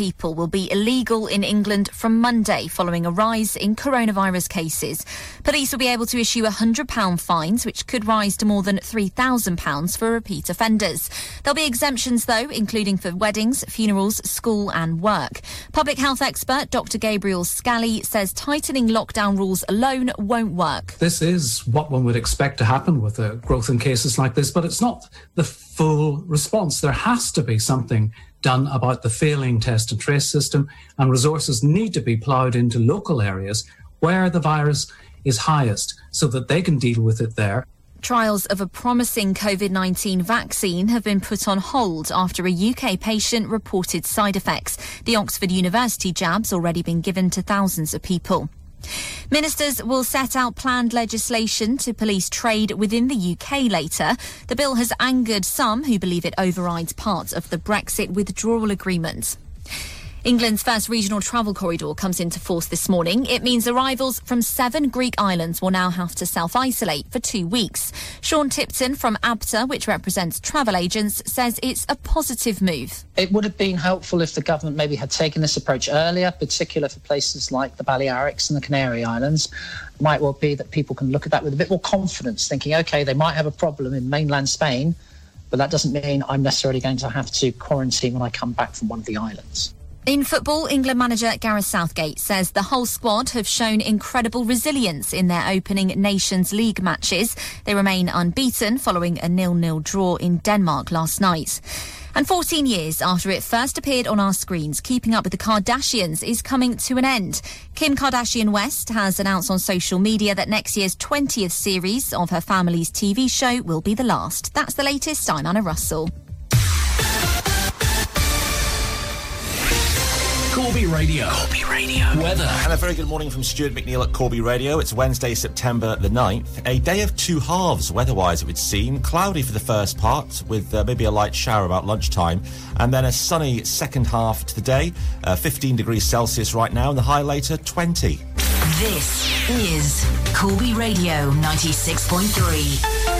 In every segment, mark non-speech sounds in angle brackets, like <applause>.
people will be illegal in England from Monday following a rise in coronavirus cases. Police will be able to issue £100 fines, which could rise to more than £3,000 for repeat offenders. There'll be exemptions, though, including for weddings, funerals, school, and work. Public health expert Dr. Gabriel Scally says tightening lockdown rules alone won't work. This is what one would expect to happen with a growth in cases like this, but it's not the full response. There has to be something done about the failing test and trace system, and resources need to be ploughed into local areas where the virus is highest so that they can deal with it there. Trials of a promising COVID 19 vaccine have been put on hold after a UK patient reported side effects. The Oxford University jab's already been given to thousands of people. Ministers will set out planned legislation to police trade within the UK later. The bill has angered some who believe it overrides parts of the Brexit withdrawal agreement. England's first regional travel corridor comes into force this morning. It means arrivals from seven Greek islands will now have to self isolate for two weeks. Sean Tipton from ABTA, which represents travel agents, says it's a positive move. It would have been helpful if the government maybe had taken this approach earlier, particularly for places like the Balearics and the Canary Islands. Might well be that people can look at that with a bit more confidence, thinking, OK, they might have a problem in mainland Spain, but that doesn't mean I'm necessarily going to have to quarantine when I come back from one of the islands. In football, England manager Gareth Southgate says the whole squad have shown incredible resilience in their opening Nations League matches. They remain unbeaten following a nil-nil draw in Denmark last night. And 14 years after it first appeared on our screens, Keeping Up with the Kardashians is coming to an end. Kim Kardashian West has announced on social media that next year's 20th series of her family's TV show will be the last. That's the latest. I'm Anna Russell. Corby Radio. Corby Radio. Weather. And a very good morning from Stuart McNeil at Corby Radio. It's Wednesday, September the 9th. A day of two halves, weather-wise, it would seem. Cloudy for the first part, with uh, maybe a light shower about lunchtime. And then a sunny second half to the day. Uh, 15 degrees Celsius right now, and the high later, 20. This is Corby Radio 96.3.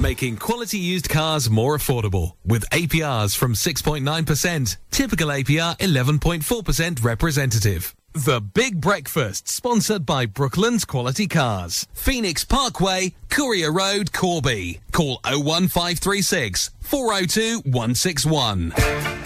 Making quality used cars more affordable with APRs from 6.9%, typical APR 11.4% representative. The Big Breakfast, sponsored by Brooklands Quality Cars. Phoenix Parkway, Courier Road, Corby. Call 01536 402 161.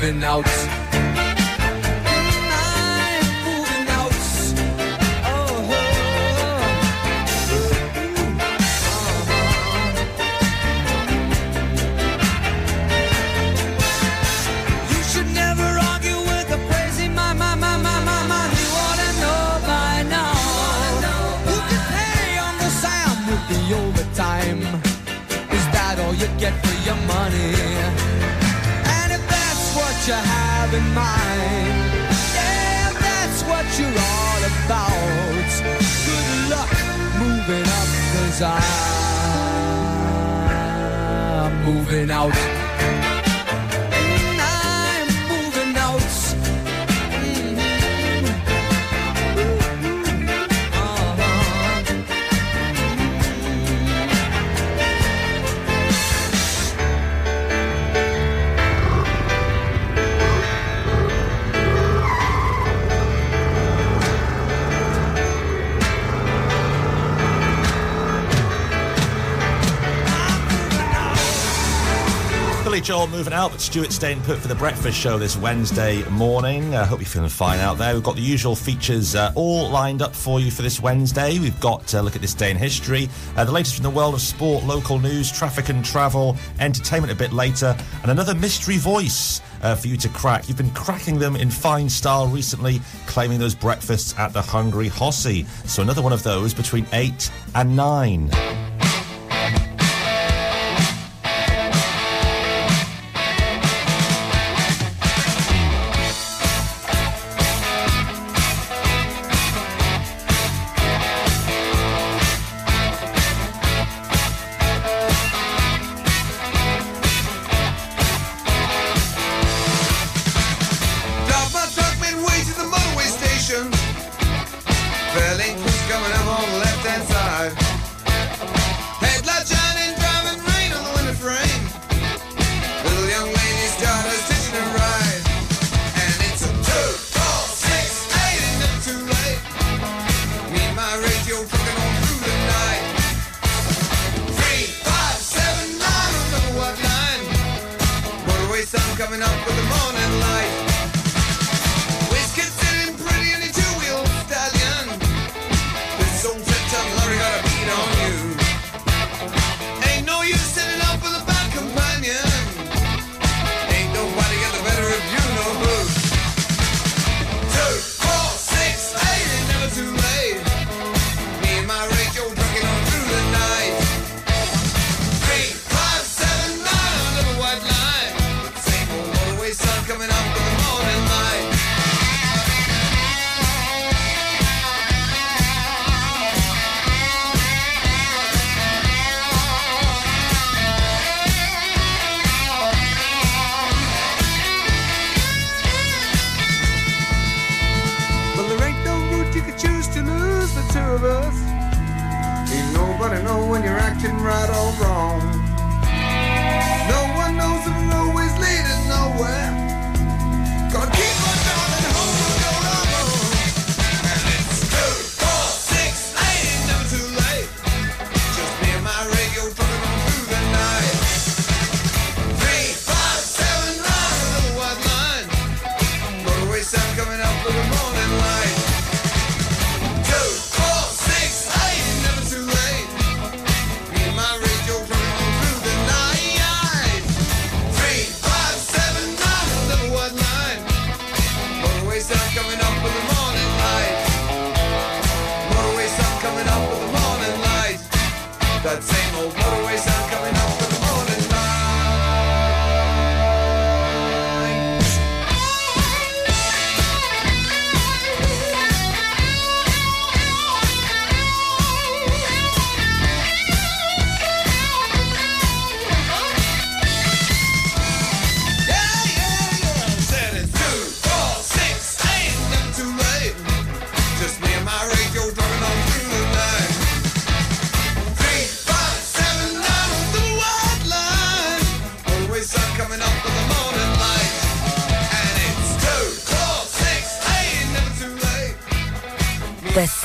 moving out. get for your money you have in mind. Yeah, that's what you're all about. Good luck moving up, cause I'm moving out. Billy Joel moving out, but Stuart's staying put for the breakfast show this Wednesday morning. I uh, hope you're feeling fine out there. We've got the usual features uh, all lined up for you for this Wednesday. We've got a look at this day in history, uh, the latest from the world of sport, local news, traffic and travel, entertainment a bit later, and another mystery voice. Uh, for you to crack. You've been cracking them in fine style recently, claiming those breakfasts at the Hungry Hossie. So another one of those between 8 and 9.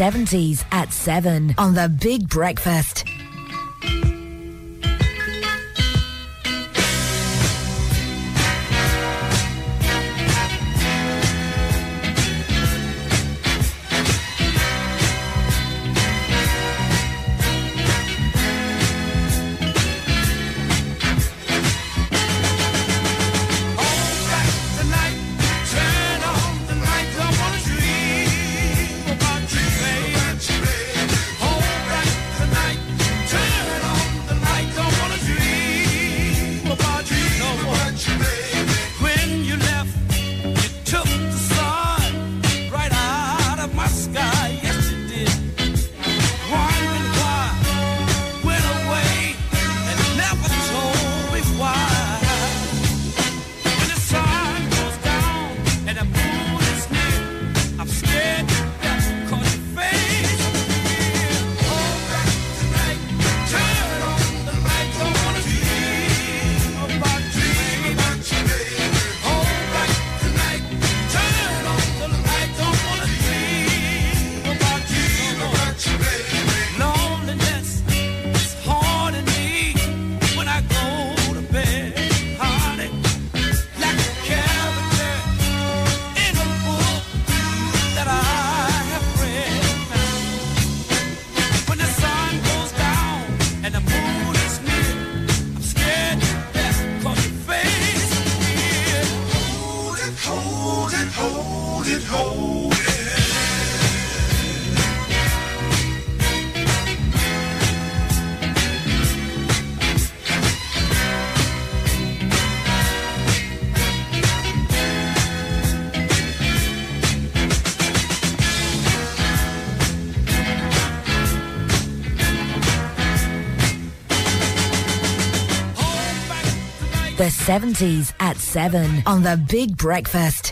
70s at 7 on The Big Breakfast. 70s at 7 on The Big Breakfast.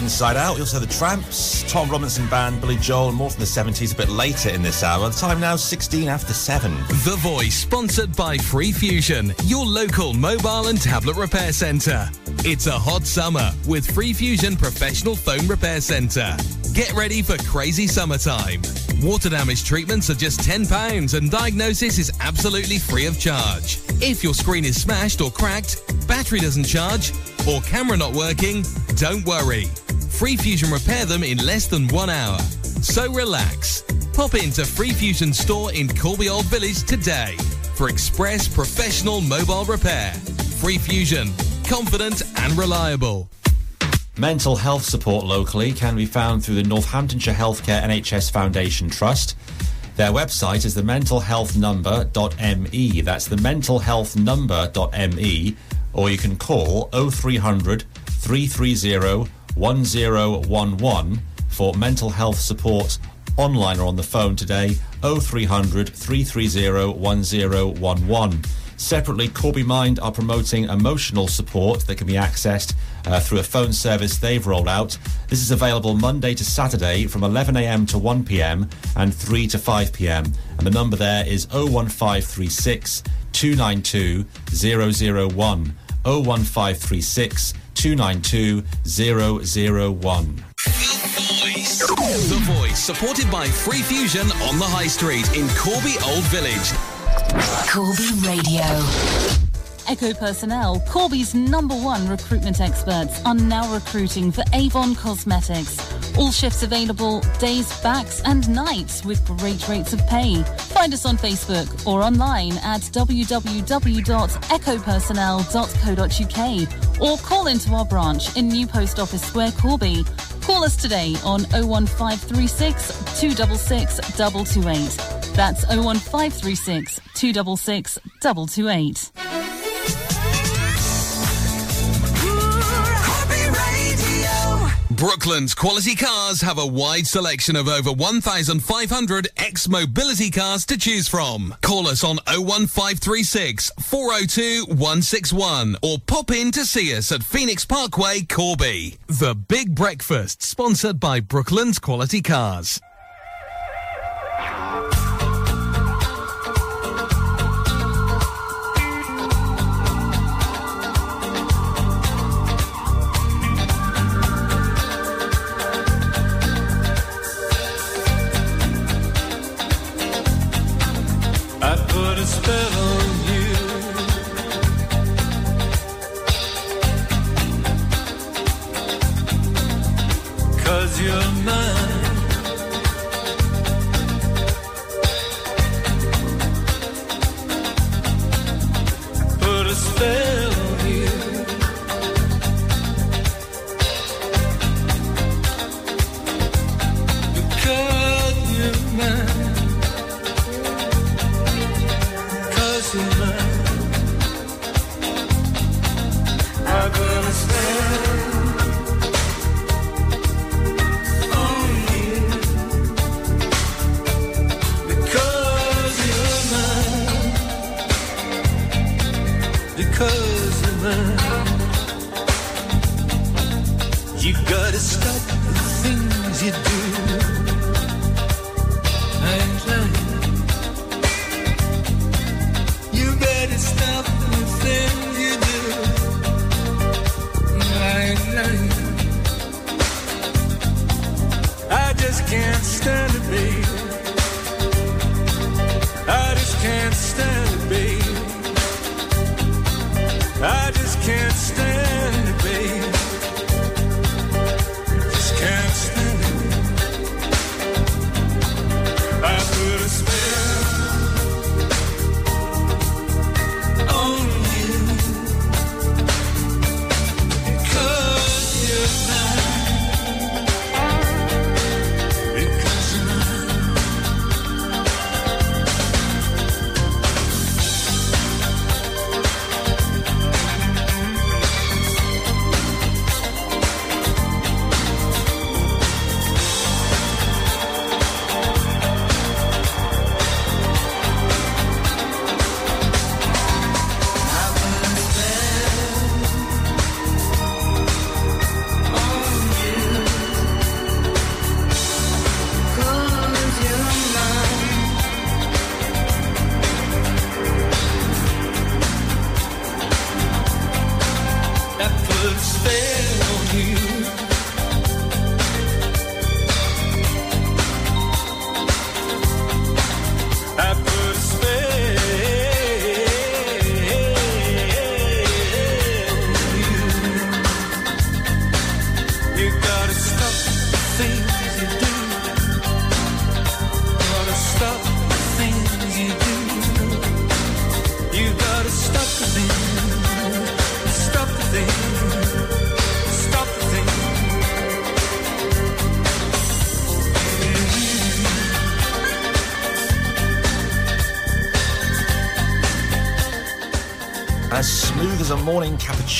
Inside Out. We also have the Trammps, Tom Robinson Band, Billy Joel, and more from the 70s a bit later in this hour. The time now 16 after 7. The Voice, sponsored by Free Fusion, your local mobile and tablet repair centre. It's a hot summer with Free Fusion Professional Phone Repair Centre. Get ready for crazy summertime. Water damage treatments are just £10 and diagnosis is absolutely free of charge. If your screen is smashed or cracked, battery doesn't charge, or camera not working, don't worry. Free Fusion repair them in less than one hour. So relax. Pop into Free Fusion store in Corby Old Village today for express professional mobile repair. Free Fusion, confident and reliable. Mental health support locally can be found through the Northamptonshire Healthcare NHS Foundation Trust. Their website is the mentalhealthnumber.me. That's the mentalhealthnumber.me. Or you can call 0300 330 1011 for mental health support online or on the phone today 0300 330 1011. Separately, Corby Mind are promoting emotional support that can be accessed uh, through a phone service they've rolled out. This is available Monday to Saturday from 11am to 1pm and 3 to 5pm. And the number there is 01536 292 001. 01536 292 001. The Voice, supported by Free Fusion on the High Street in Corby Old Village. Corby Radio. Echo Personnel, Corby's number one recruitment experts, are now recruiting for Avon Cosmetics. All shifts available days, backs, and nights with great rates of pay. Find us on Facebook or online at www.echopersonnel.co.uk or call into our branch in New Post Office Square, Corby. Call us today on 01536 266 228. That's 01536 266 228. Brooklands Quality Cars have a wide selection of over 1,500 ex-Motability cars to choose from. Call us on 01536 402 161 or pop in to see us at Phoenix Parkway, Corby. The Big Breakfast, sponsored by Brooklands Quality Cars.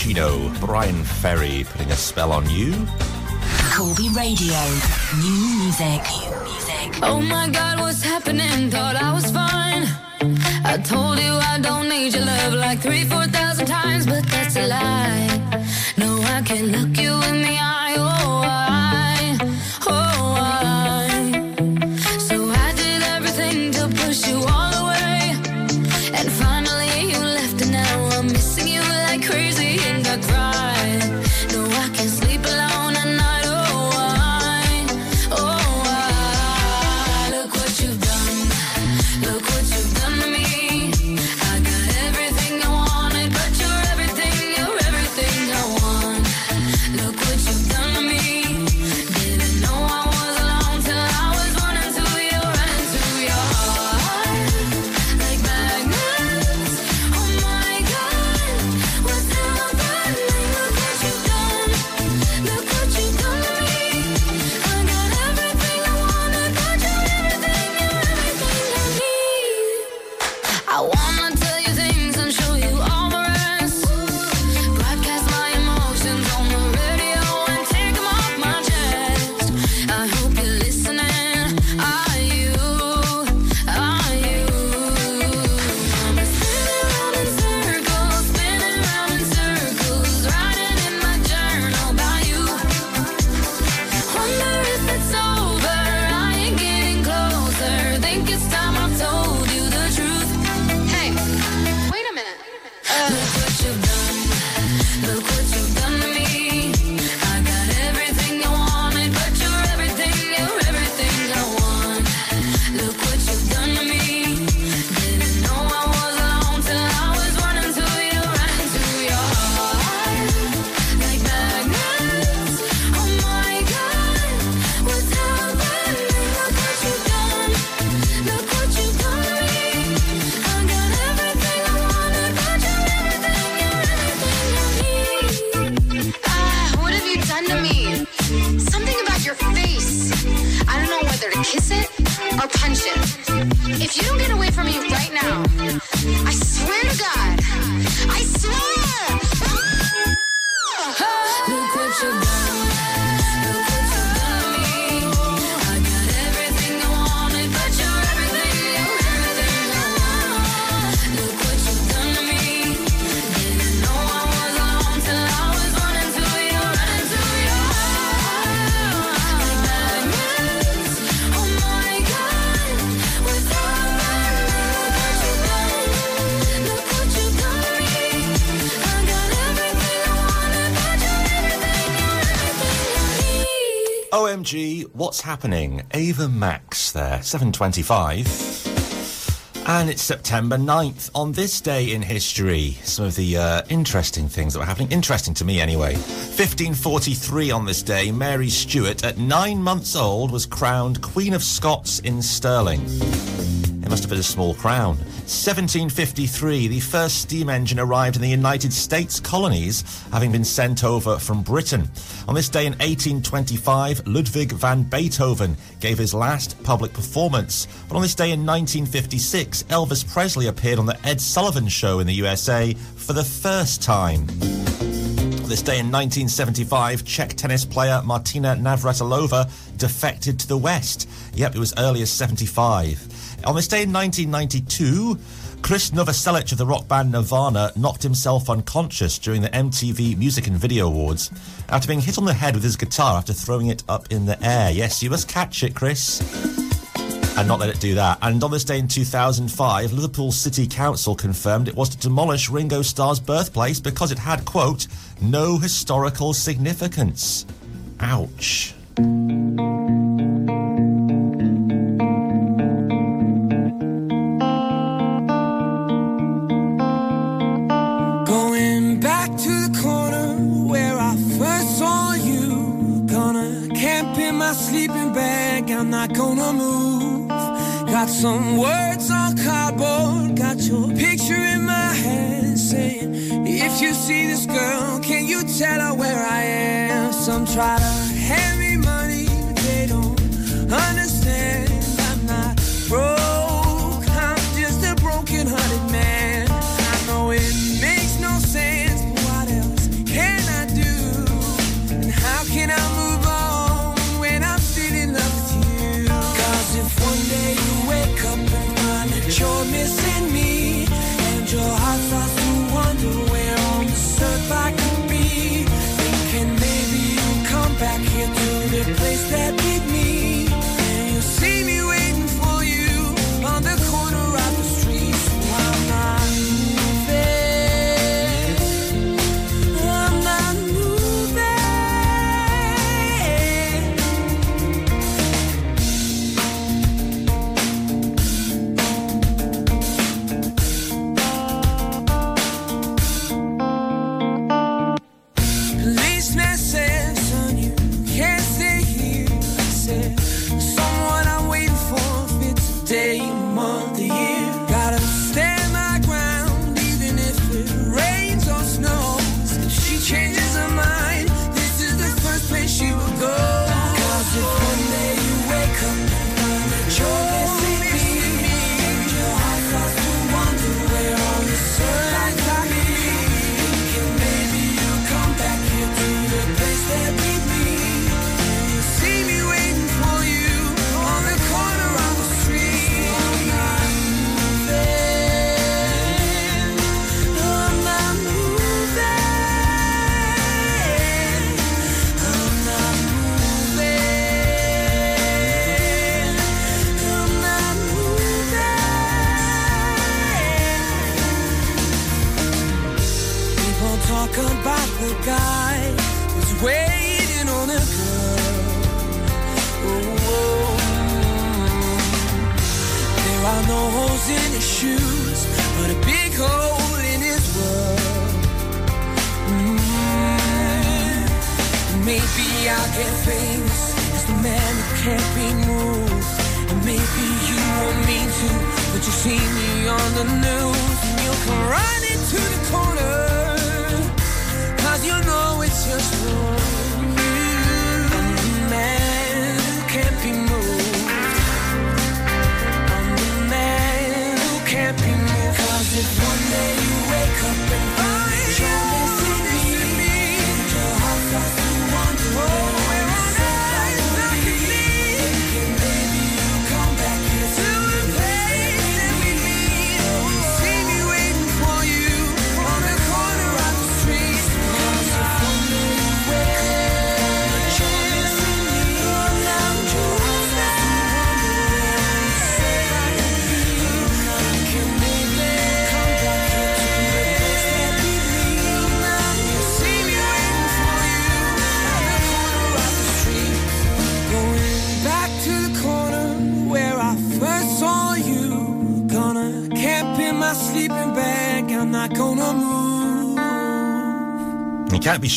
Morning cappuccino. Bryan Ferry putting a spell on you. Corby Radio. New music. New music. Oh my god, what's happening? Thought I was fine. I told you I don't need your love like three, four thousand times, but that's a lie. No, I can't look what's happening? Ava Max there, 725. And it's September 9th. On this day in history, some of the uh, interesting things that were happening. Interesting to me, anyway. 1543 on this day, Mary Stuart, at nine months old, was crowned Queen of Scots in Stirling. Must have been a small crown. 1753, the first steam engine arrived in the United States colonies, having been sent over from Britain. On this day in 1825, Ludwig van Beethoven gave his last public performance. But on this day in 1956, Elvis Presley appeared on the Ed Sullivan Show in the USA for the first time. This day in 1975, Czech tennis player Martina Navratilova defected to the West. Yep, it was early as 75. On this day in 1992, Chris Novoselic of the rock band Nirvana knocked himself unconscious during the MTV Music and Video Awards after being hit on the head with his guitar after throwing it up in the air. Yes, you must catch it, Chris and not let it do that. And on this day in 2005, Liverpool City Council confirmed it was to demolish Ringo Starr's birthplace because it had, quote, no historical significance. Ouch. Going back to the corner where I first saw you. Gonna camp in my sleeping bag. I'm not gonna move. Got some words on cardboard. Got your picture in my hand saying, If you see this girl, can you tell her where I am? Some try to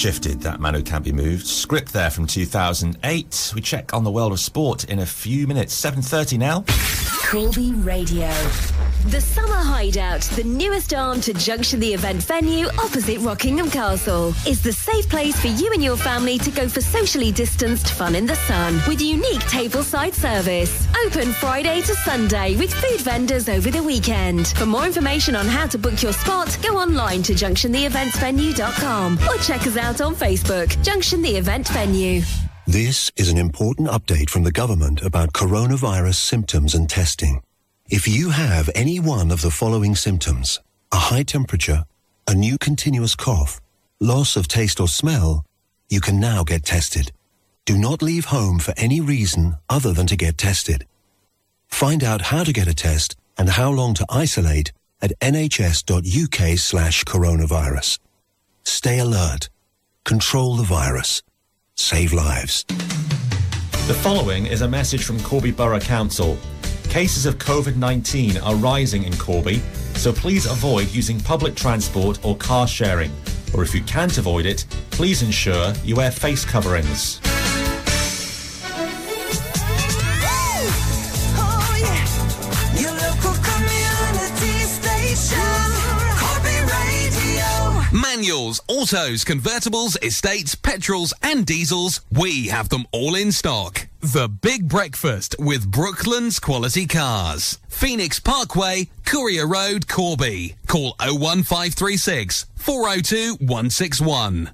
shifted, that man who can't be moved. Script there from 2008. We check on the world of sport in a few minutes. 7.30 now. Corby Radio. The Summer Hideout, the newest arm to Junction the event venue opposite Rockingham Castle, is the safe place for you and your family to go for socially distanced fun in the sun with unique tableside service. Open Friday to Sunday with food vendors over the weekend. For more information on how to book your spot, go online to junctiontheeventsvenue.com or check us out on Facebook, Junction the Event Venue. This is an important update from the government about coronavirus symptoms and testing. If you have any one of the following symptoms, a high temperature, a new continuous cough, loss of taste or smell, you can now get tested. Do not leave home for any reason other than to get tested. Find out how to get a test and how long to isolate at nhs.uk slash coronavirus. Stay alert. Control the virus. Save lives. The following is a message from Corby Borough Council. Cases of COVID 19 are rising in Corby, so please avoid using public transport or car sharing. Or if you can't avoid it, please ensure you wear face coverings. Manuals, autos, convertibles, estates, petrols, and diesels, we have them all in stock. The Big Breakfast with Brooklands Quality Cars. Phoenix Parkway, Courier Road, Corby. Call 01536 402 161.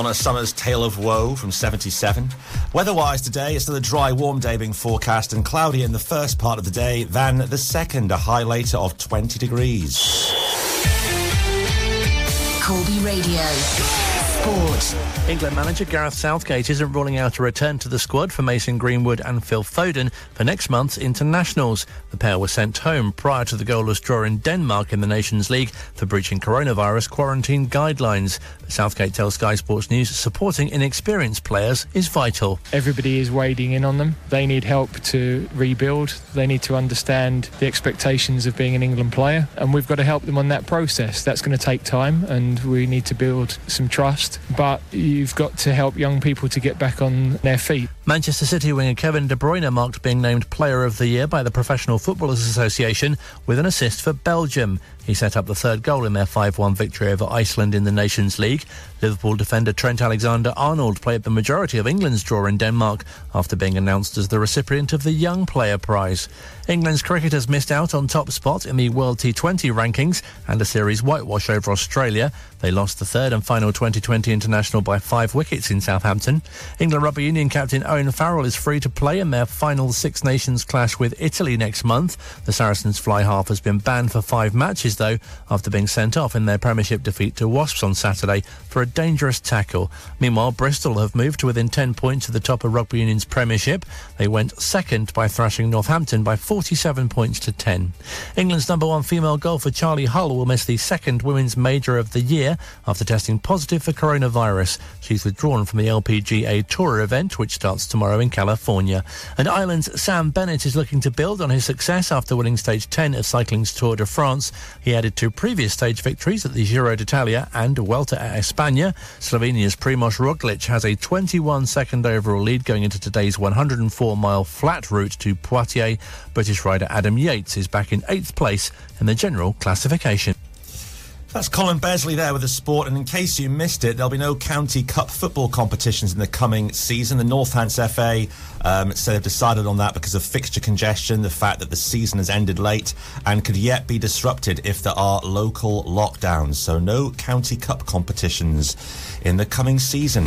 Donna Summer's Tale of Woe from 77. Weather-wise today, it's still a dry, warm day being forecast and cloudy in the first part of the day than the second, a high later of 20 degrees. Corby Radio. England manager Gareth Southgate isn't ruling out a return to the squad for Mason Greenwood and Phil Foden for next month's internationals. The pair were sent home prior to the goalless draw in Denmark in the Nations League for breaching coronavirus quarantine guidelines. Southgate tells Sky Sports News supporting inexperienced players is vital. Everybody is wading in on them. They need help to rebuild. They need to understand the expectations of being an England player, and we've got to help them on that process. That's going to take time, and we need to build some trust. But you've got to help young people to get back on their feet. Manchester City winger Kevin De Bruyne marked being named Player of the Year by the Professional Footballers Association with an assist for Belgium. He set up the third goal in their 5-1 victory over Iceland in the Nations League. Liverpool defender Trent Alexander-Arnold played the majority of England's draw in Denmark after being announced as the recipient of the Young Player Prize. England's cricketers missed out on top spot in the World T20 rankings and a series whitewash over Australia. They lost the third and final 2020 international by five wickets in Southampton. England Rugby Union captain Owen Farrell is free to play in their final Six Nations clash with Italy next month. The Saracens fly half has been banned for five matches, though, after being sent off in their Premiership defeat to Wasps on Saturday for a dangerous tackle. Meanwhile, Bristol have moved to within 10 points of the top of Rugby Union's Premiership. They went second by thrashing Northampton by 47 points to 10. England's number one female golfer Charley Hull will miss the second Women's Major of the year after testing positive for coronavirus. She's withdrawn from the LPGA Tour event, which starts tomorrow in California. And Ireland's Sam Bennett is looking to build on his success after winning stage 10 of cycling's Tour de France. He added two previous stage victories at the Giro d'Italia and Vuelta a España. Slovenia's Primoz Roglic has a 21 second overall lead going into today's 104 mile flat route to Poitiers. British rider Adam Yates is back in eighth place in the general classification. That's Colin Besley there with the sport, and in case you missed it, there'll be no county cup football competitions in the coming season. The Northants FA um, said they've decided on that because of fixture congestion, the fact that the season has ended late, and could yet be disrupted if there are local lockdowns. So no county cup competitions in the coming season.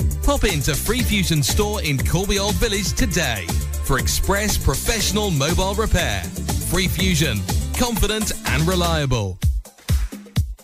Pop into Free Fusion store in Corby Old Village today for express professional mobile repair. Free Fusion, confident and reliable.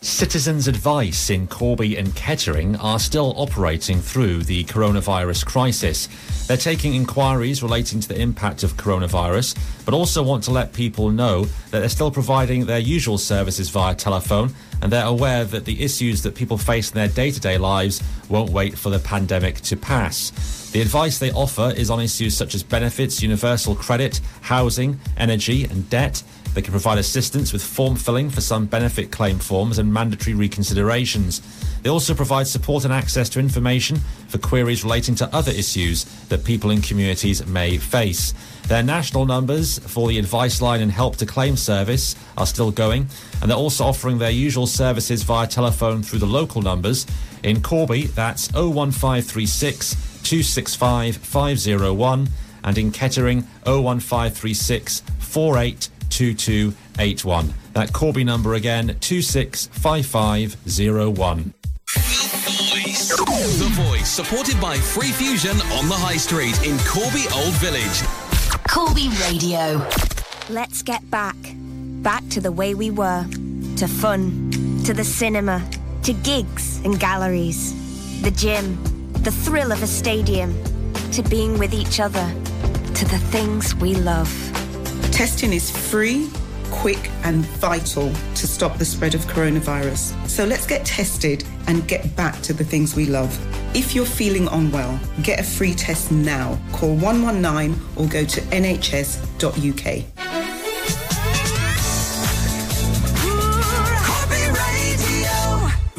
Citizens Advice in Corby and Kettering are still operating through the coronavirus crisis. They're taking inquiries relating to the impact of coronavirus, but also want to let people know that they're still providing their usual services via telephone and they're aware that the issues that people face in their day to day lives won't wait for the pandemic to pass. The advice they offer is on issues such as benefits, universal credit, housing, energy, and debt. They can provide assistance with form filling for some benefit claim forms and mandatory reconsiderations. They also provide support and access to information for queries relating to other issues that people in communities may face. Their national numbers for the advice line and help to claim service are still going, and they're also offering their usual services via telephone through the local numbers. In Corby, that's 01536 265 501, and in Kettering, 01536 482281. That Corby number again, 265501. The Voice, supported by Free Fusion on the High Street in Corby Old Village. Corby Radio. Let's get back. Back to the way we were. To fun. To the cinema. To gigs and galleries. The gym. The thrill of a stadium. To being with each other. To the things we love. Testing is free, quick, and vital to stop the spread of coronavirus. So let's get tested and get back to the things we love. If you're feeling unwell, get a free test now. Call 119 or go to nhs.uk.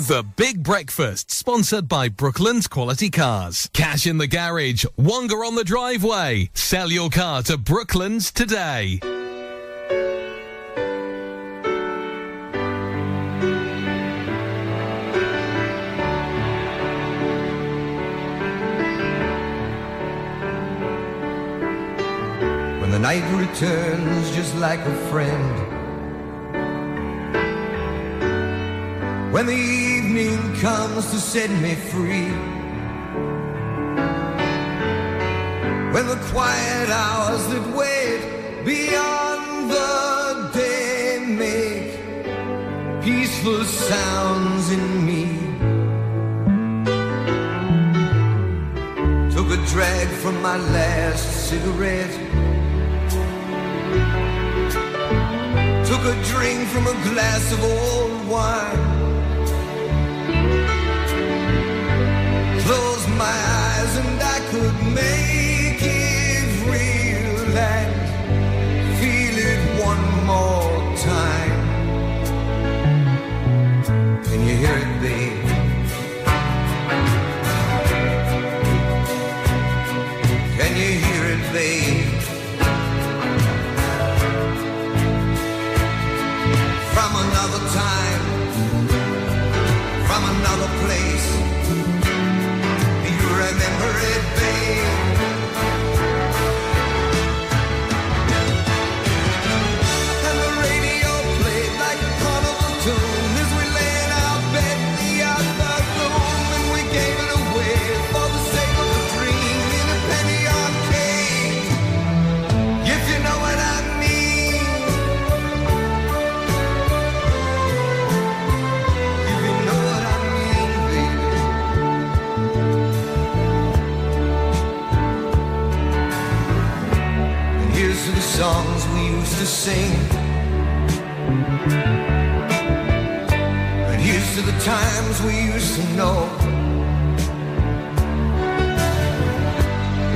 The Big Breakfast, sponsored by Brooklands Quality Cars. Cash in the garage, Wonga on the driveway. Sell your car to Brooklands today. Night returns just like a friend. When the evening comes to set me free. When the quiet hours that wait beyond the day make peaceful sounds in me. Took a drag from my last cigarette. Took a drink from a glass of old wine. Closed my eyes and I could make it real and feel it one more time. Can you hear it, babe? Time, from another place. Do you remember it, sing. And here's to the times we used to know.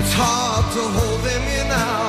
It's hard to hold them in our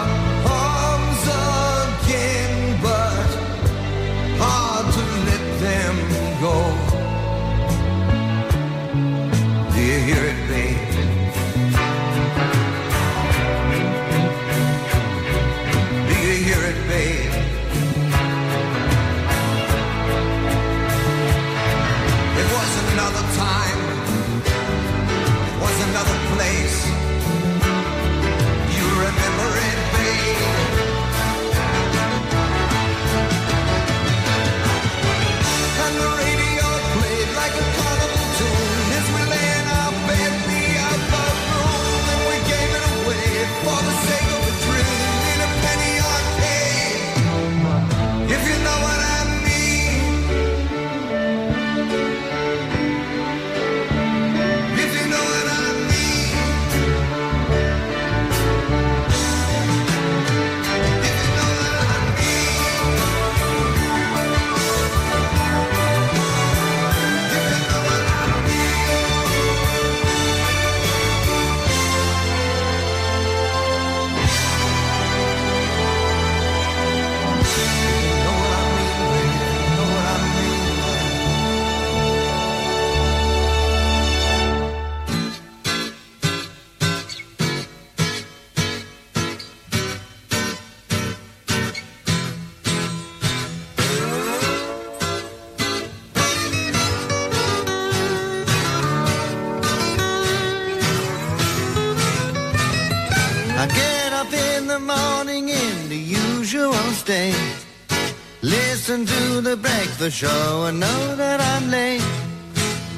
the show and know that I'm late.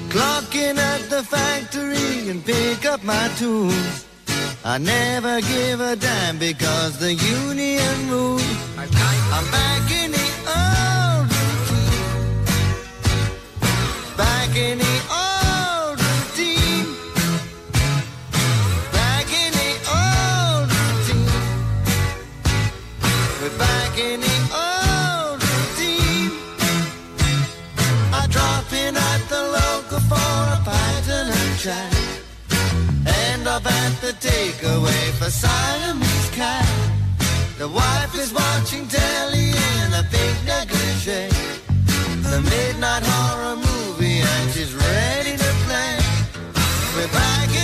Clock in at the factory and pick up my tools. I never give a damn because the union rules. I'm back in the old routine. Back in the old End at the takeaway for Siamese cat. The wife is watching telly in a big negligee. The midnight horror movie and she's ready to play. We're back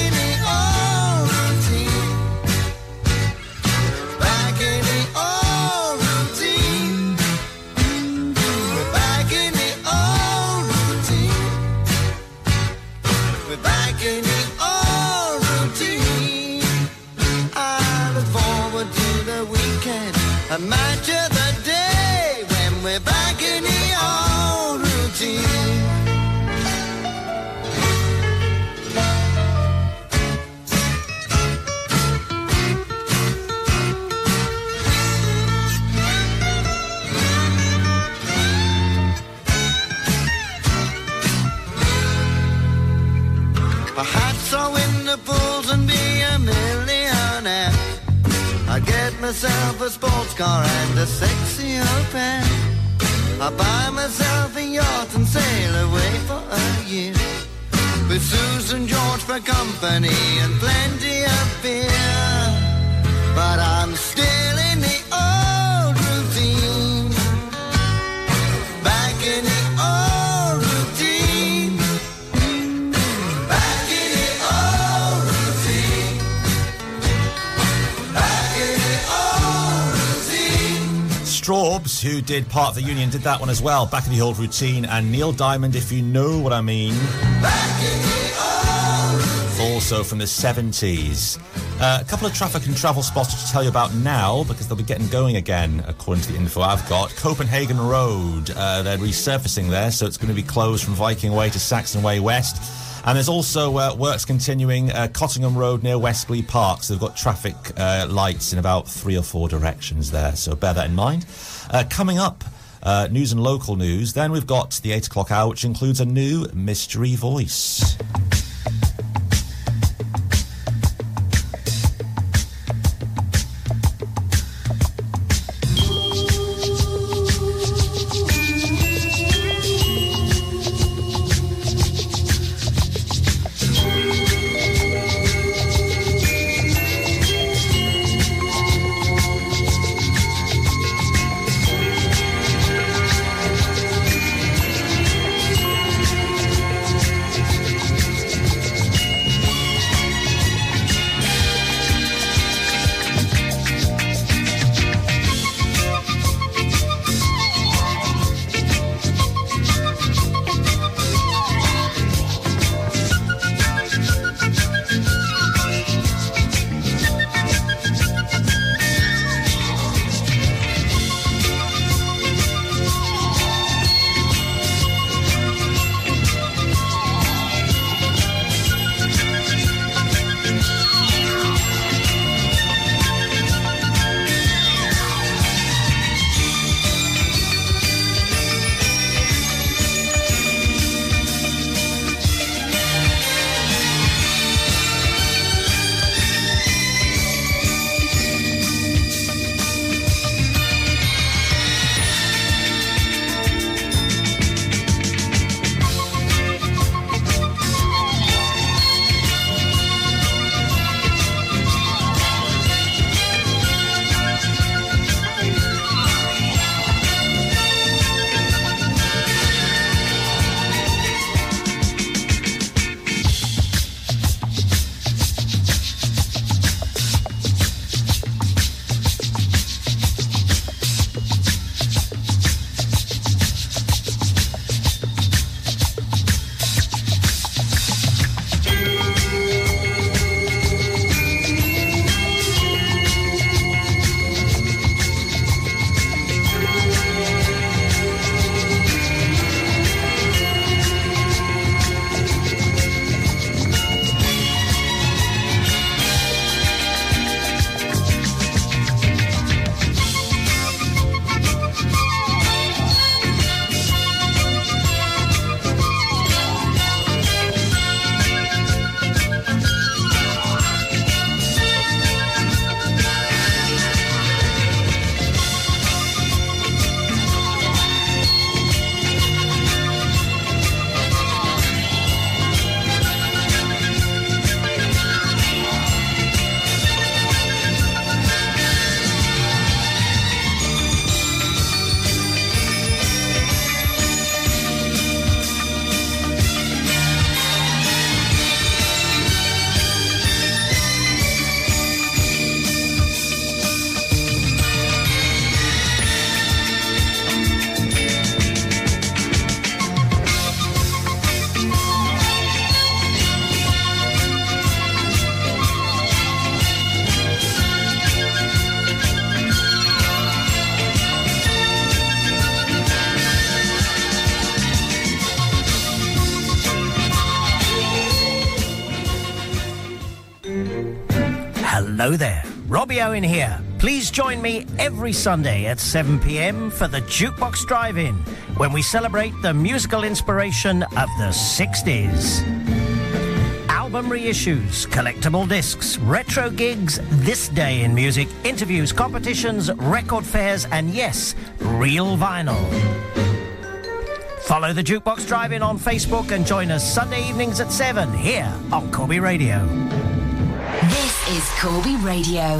myself a sports car and a sexy open. I buy myself a yacht and sail away for a year. With Susan George for company and plenty of beer. Who did part of the Union, did that one as well, back in the old routine. And Neil Diamond, if you know what I mean. Also from the 70s. Uh, a couple of traffic and travel spots to tell you about now because they'll be getting going again, according to the info I've got. Copenhagen Road, uh, they're resurfacing there, so it's going to be closed from Viking Way to Saxon Way West. And there's also uh, works continuing uh, Cottingham Road near Westley Park. So they've got traffic uh, lights in about three or four directions there. So bear that in mind. Uh, coming up, uh, news and local news. Then we've got the eight o'clock hour, which includes a new mystery voice. Every Sunday at 7 pm for the Jukebox Drive In, when we celebrate the musical inspiration of the 60s. Album reissues, collectible discs, retro gigs, this day in music, interviews, competitions, record fairs, and yes, real vinyl. Follow the Jukebox Drive In on Facebook and join us Sunday evenings at 7 here on Corby Radio. This is Corby Radio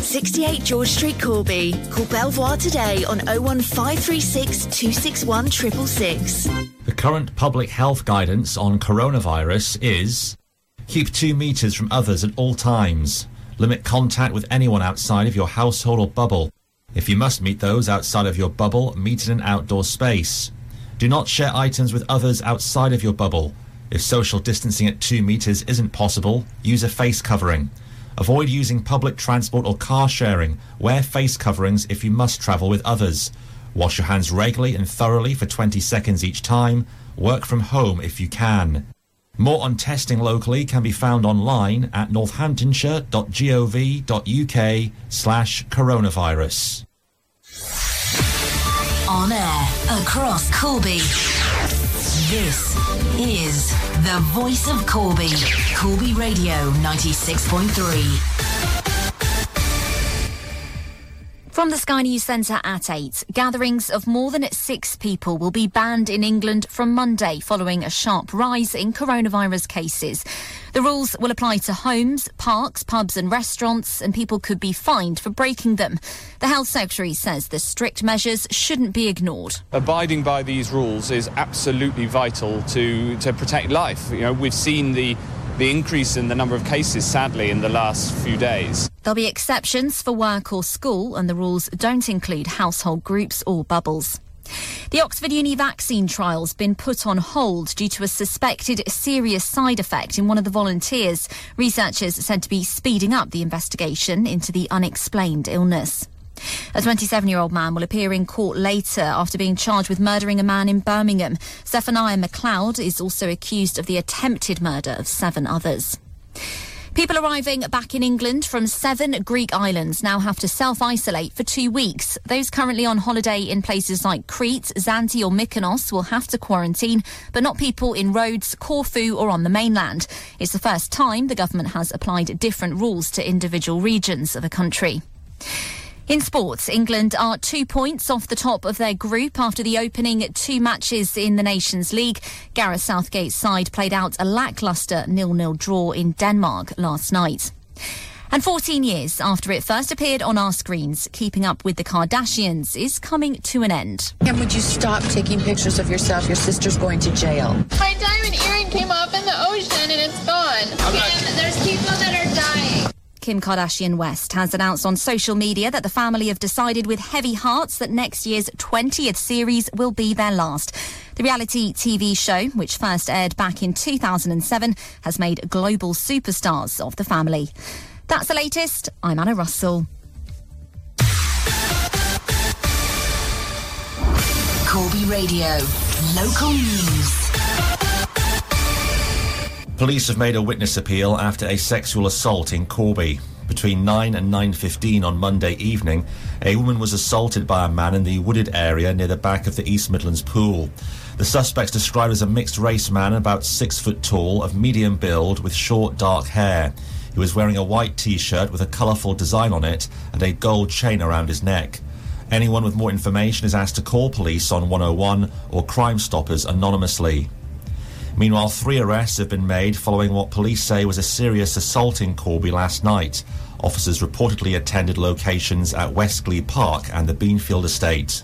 68 George Street, Corby. Call Belvoir today on 01536 261 666. The current public health guidance on coronavirus is keep two metres from others at all times. Limit contact with anyone outside of your household or bubble. If you must meet those outside of your bubble, meet in an outdoor space. Do not share items with others outside of your bubble. If social distancing at two metres isn't possible, use a face covering. Avoid using public transport or car sharing. Wear face coverings if you must travel with others. Wash your hands regularly and thoroughly for 20 seconds each time. Work from home if you can. More on testing locally can be found online at northamptonshire.gov.uk slash coronavirus. On air across Corby. This is the voice of Corby. Corby Radio 96.3. From the Sky News Centre at 8, gatherings of more than six people will be banned in England from Monday following a sharp rise in coronavirus cases. The rules will apply to homes, parks, pubs and restaurants, and people could be fined for breaking them. The Health Secretary says the strict measures shouldn't be ignored. Abiding by these rules is absolutely vital to, to protect life. You know, we've seen the the increase in the number of cases, sadly, in the last few days. There'll be exceptions for work or school, and the rules don't include household groups or bubbles. The Oxford Uni vaccine trial's been put on hold due to a suspected serious side effect in one of the volunteers. Researchers said to be speeding up the investigation into the unexplained illness. A 27 year old man will appear in court later after being charged with murdering a man in Birmingham. Zephaniah McLeod is also accused of the attempted murder of seven others. People arriving back in England from seven Greek islands now have to self isolate for two weeks. Those currently on holiday in places like Crete, Zante, or Mykonos will have to quarantine, but not people in Rhodes, Corfu, or on the mainland. It's the first time the government has applied different rules to individual regions of a country. In sports, England are two points off the top of their group after the opening two matches in the Nations League. Gareth Southgate's side played out a lacklustre nil-nil draw in Denmark last night. And 14 years after it first appeared on our screens, Keeping Up with the Kardashians is coming to an end. And would you stop taking pictures of yourself? Your sister's going to jail. My diamond earring came off in the ocean and it's gone. And there's people that are dying. Kim Kardashian West has announced on social media that the family have decided with heavy hearts that next year's 20th series will be their last. The reality TV show, which first aired back in 2007, has made global superstars of the family. That's the latest. I'm Anna Russell. Corby Radio. Local news. Police have made a witness appeal after a sexual assault in Corby. Between 9 and 9.15 on Monday evening, a woman was assaulted by a man in the wooded area near the back of the East Midlands pool. The suspect's described as a mixed-race man about six foot tall, of medium build, with short dark hair. He was wearing a white t-shirt with a colourful design on it and a gold chain around his neck. Anyone with more information is asked to call police on 101 or Crime Stoppers anonymously. Meanwhile, three arrests have been made following what police say was a serious assault in Corby last night. Officers reportedly attended locations at West Glebe Park and the Beanfield Estate.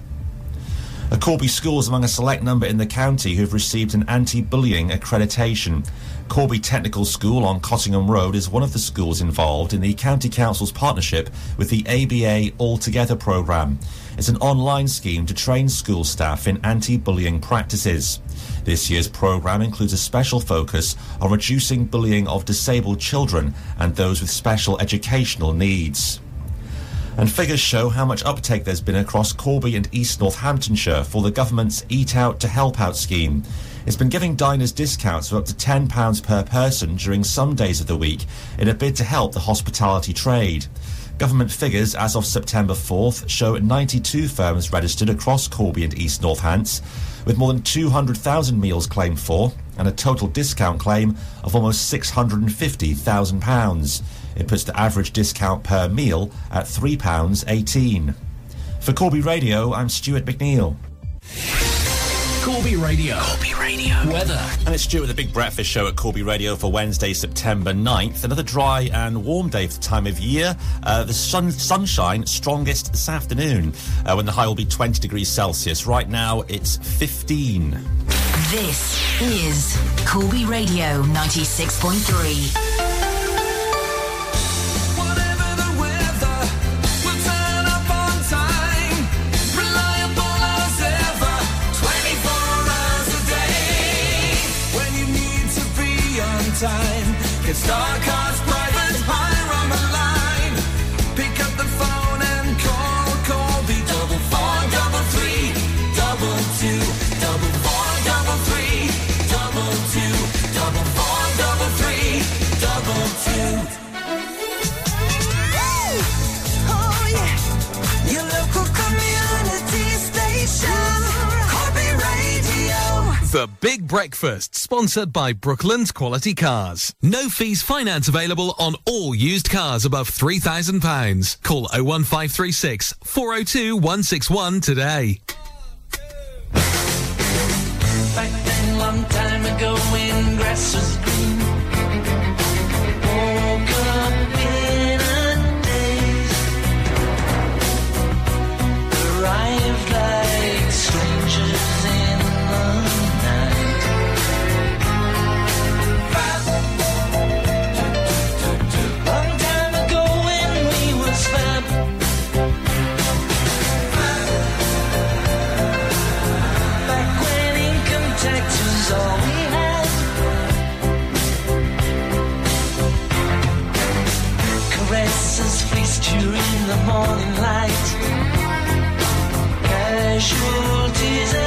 A Corby school is among a select number in the county who have received an anti-bullying accreditation. Corby Technical School on Cottingham Road is one of the schools involved in the County Council's partnership with the ABA All Together programme. It's an online scheme to train school staff in anti-bullying practices. This year's programme includes a special focus on reducing bullying of disabled children and those with special educational needs. And figures show how much uptake there's been across Corby and East Northamptonshire for the government's Eat Out to Help Out scheme. It's been giving diners discounts of up to £10 per person during some days of the week in a bid to help the hospitality trade. Government figures as of September 4th show 92 firms registered across Corby and East Northants, with more than 200,000 meals claimed for and a total discount claim of almost £650,000. It puts the average discount per meal at £3.18. For Corby Radio, I'm Stuart McNeil. Corby Radio. Corby Radio. Weather. And it's Stuart with the Big Breakfast Show at Corby Radio for Wednesday, September 9th. Another dry and warm day for the time of year. Uh, the sun, sunshine strongest this afternoon uh, when the high will be 20 degrees Celsius. Right now it's 15. This is Corby Radio 96.3. time. Get Star The Big Breakfast, sponsored by Brooklands Quality Cars. No fees finance available on all used cars above £3,000. Call 01536 402 161 today. During the morning light. Casualties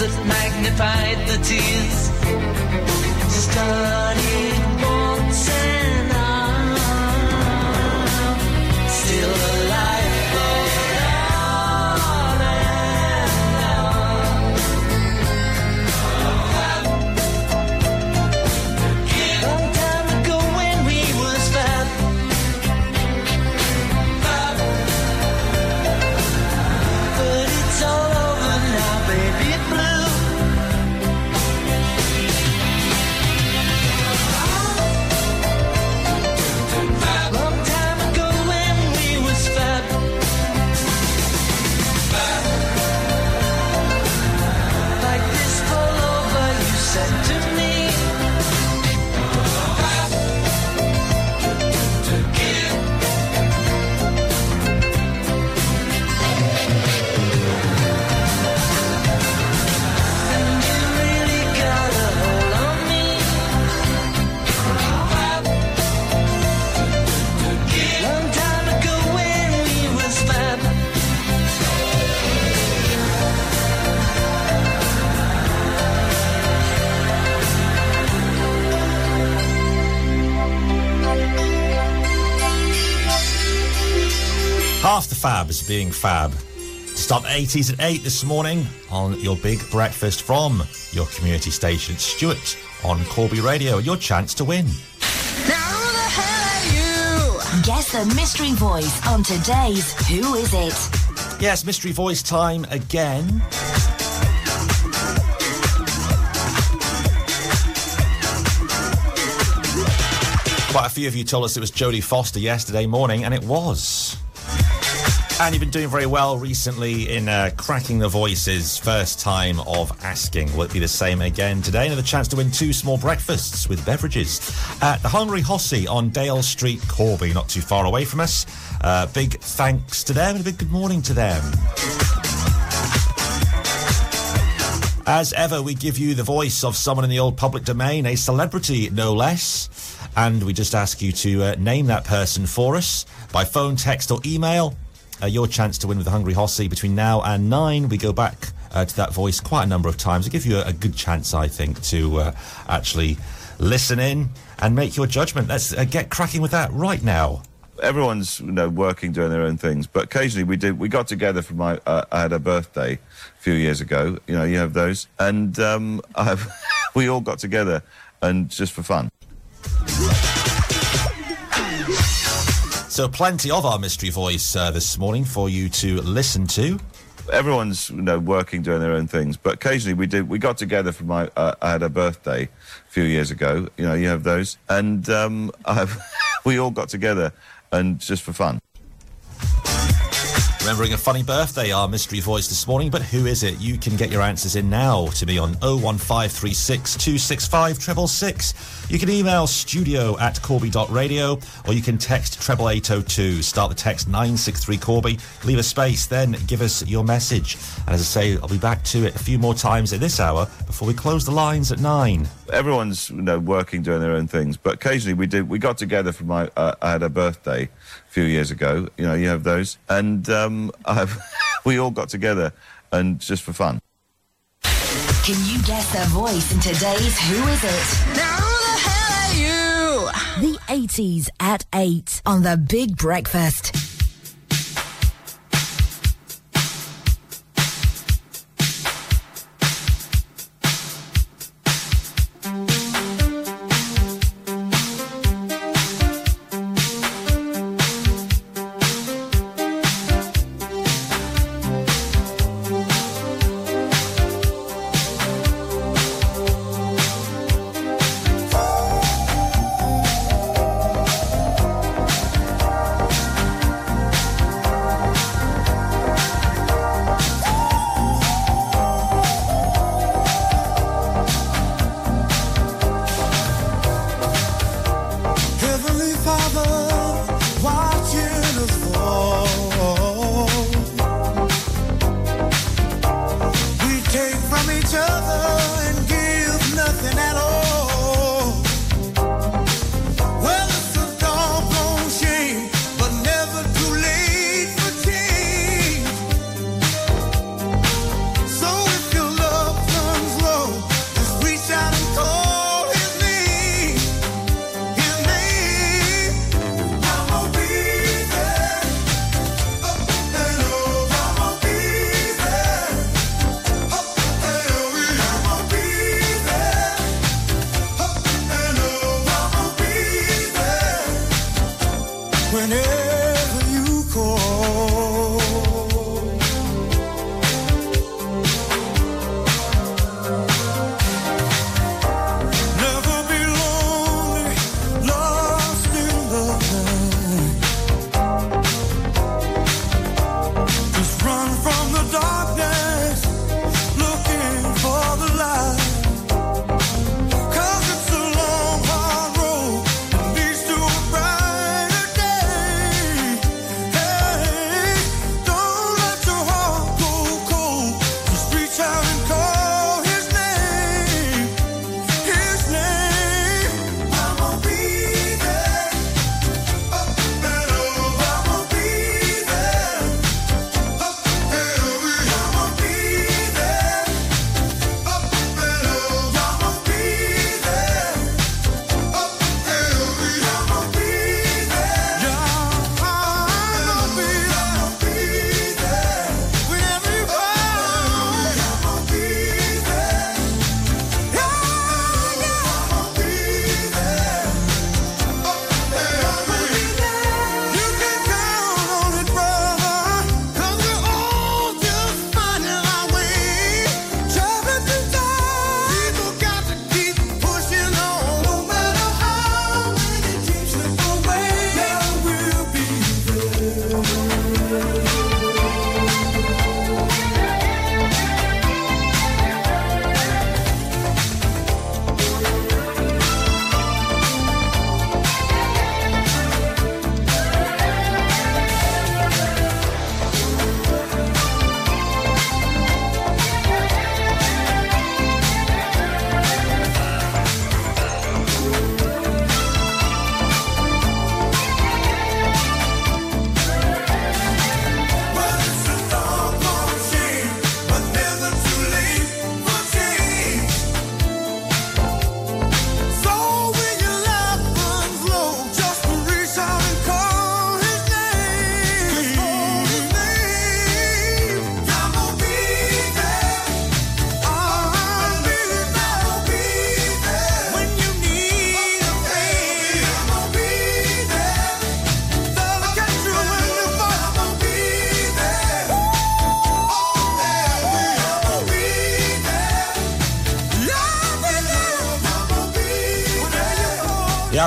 that magnified the tears being fab. To start the 80s at 8 this morning on your big breakfast from your community station, Stuart on Corby Radio, your chance to win. Now who the hell are you? Guess the mystery voice on today's Who Is It? Yes, mystery voice time again. Quite a few of you told us it was Jodie Foster yesterday morning, and it was. And you've been doing very well recently in uh, cracking the voices. First time of asking. Will it be the same again today? Another chance to win two small breakfasts with beverages at the Hungry Hossie on Dale Street, Corby, not too far away from us. Uh, big thanks to them and a big good morning to them. As ever, we give you the voice of someone in the old public domain, a celebrity no less. And we just ask you to uh, name that person for us by phone, text, or email. Uh, your chance to win with the Hungry Hossie between now and nine. We go back uh, to that voice quite a number of times. We give you a, a good chance, I think, to uh, actually listen in and make your judgment. Let's uh, get cracking with that right now. everyone's you know working doing their own things but occasionally we did we got together for my uh, i had a birthday a few years ago you know you have those and um <laughs> <laughs> we all got together and just for fun So, plenty of our mystery voice uh, this morning for you to listen to. everyone's you know working doing their own things but occasionally we did we got together for my uh, i had a birthday a few years ago. You know you have those. And um <laughs> we all got together and just for fun Remembering a funny birthday, our mystery voice this morning, but who is it? You can get your answers in now to me on 01536 265 666. You can email studio at corby.radio or you can text treble 802. Start the text 963 Corby, leave a space, then give us your message. And as I say, I'll be back to it a few more times at this hour before we close the lines at 9. everyone's you know working doing their own things but occasionally we did we got together for my uh, i had a birthday few years ago you know you have those and um <laughs> I've, we all got together and just for fun Can you guess the voice in today's Who Is It? Now who the hell are you? The 80s at 8 on The Big Breakfast.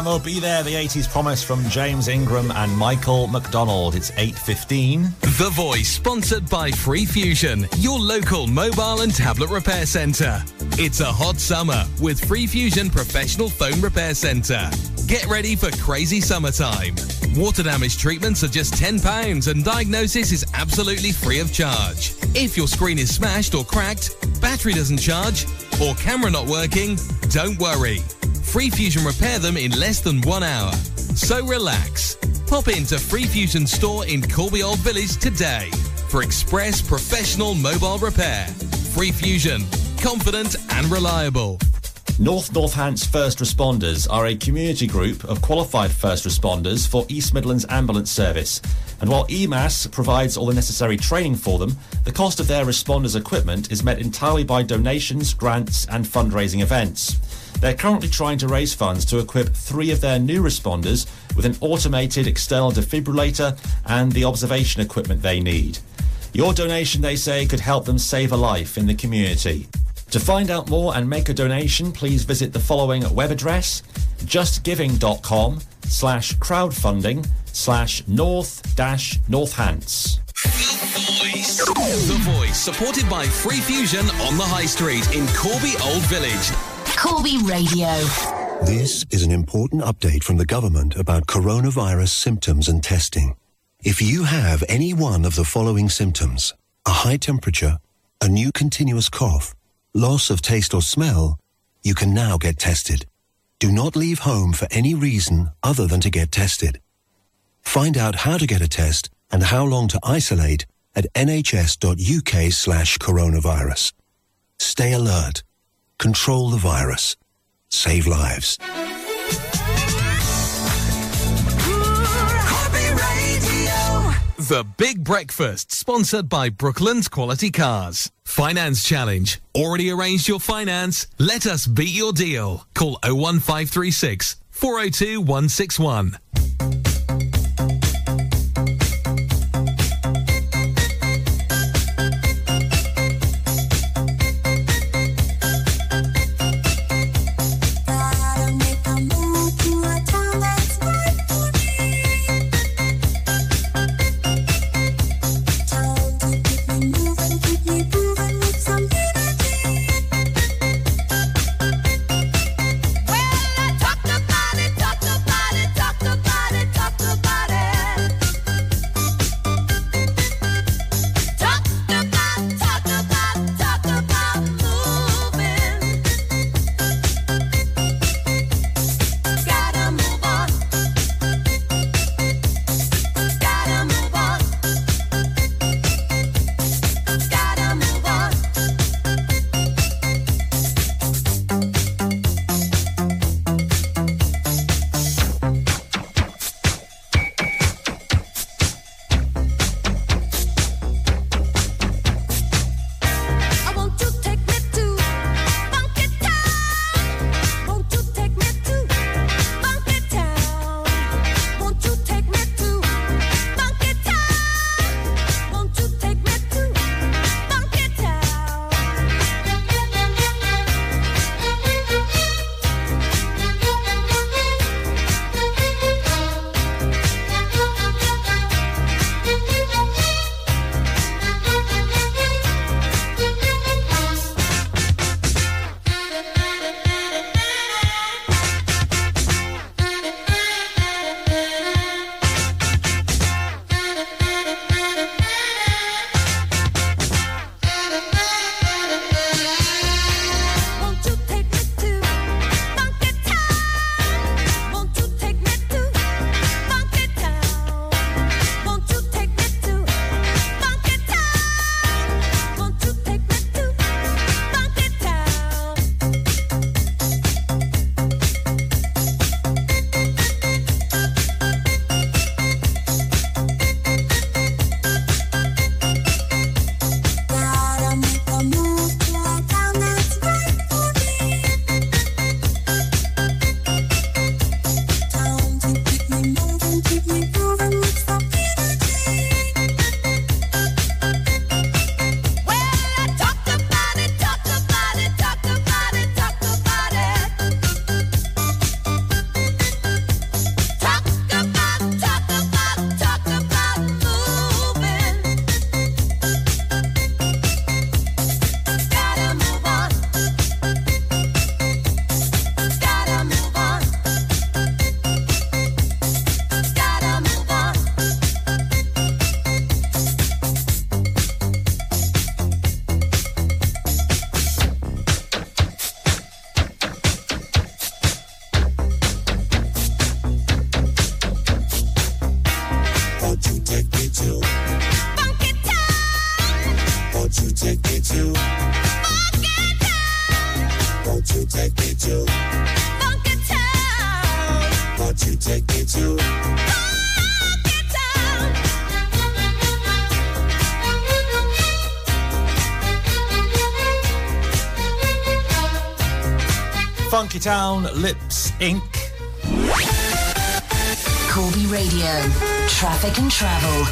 And we'll be there. The 80s promise from James Ingram and Michael McDonald. It's 8.15. The Voice, sponsored by Free Fusion, your local mobile and tablet repair centre. It's a hot summer with Free Fusion Professional Phone Repair Centre. Get ready for crazy summertime. Water damage treatments are just £10 and diagnosis is absolutely free of charge. If your screen is smashed or cracked, battery doesn't charge, or camera not working, don't worry. Free Fusion repair them in less than one hour. So relax. Pop into Free Fusion store in Corby Old Village today for express professional mobile repair. Free Fusion, confident and reliable. North Northants First Responders are a community group of qualified first responders for East Midlands Ambulance Service. And while EMAS provides all the necessary training for them, the cost of their responders' equipment is met entirely by donations, grants, and fundraising events. They're currently trying to raise funds to equip three of their new responders with an automated external defibrillator and the observation equipment they need. Your donation, they say, could help them save a life in the community. To find out more and make a donation, please visit the following web address justgiving.com slash crowdfunding slash north dash northants. The Voice, supported by Free Fusion on the High Street in Corby Old Village. Corby Radio. This is an important update from the government about coronavirus symptoms and testing. If you have any one of the following symptoms, a high temperature, a new continuous cough, loss of taste or smell, you can now get tested. Do not leave home for any reason other than to get tested. Find out how to get a test and how long to isolate at nhs.uk slash coronavirus. Stay alert. Control the virus. Save lives. The Big Breakfast, sponsored by Brooklands Quality Cars. Finance Challenge. Already arranged your finance? Let us beat your deal. Call 01536 402 161. Town, Lipps Inc. Corby Radio. Traffic and travel.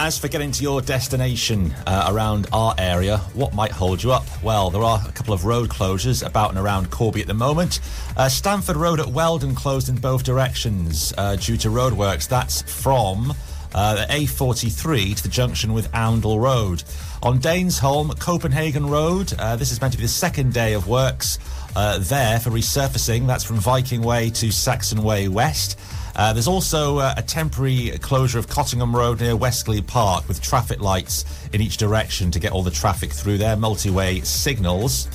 As for getting to your destination uh, around our area, what might hold you up? Well, there are a couple of road closures about and around Corby at the moment. Uh, Stamford Road at Weldon closed in both directions uh, due to roadworks. That's from uh, the A43 to the junction with Oundle Road. On Danesholme, Copenhagen Road, uh, this is meant to be the second day of works uh, there for resurfacing. That's from Viking Way to Saxon Way West. Uh, there's also uh, a temporary closure of Cottingham Road near West Glebe Park with traffic lights in each direction to get all the traffic through there, multi-way signals.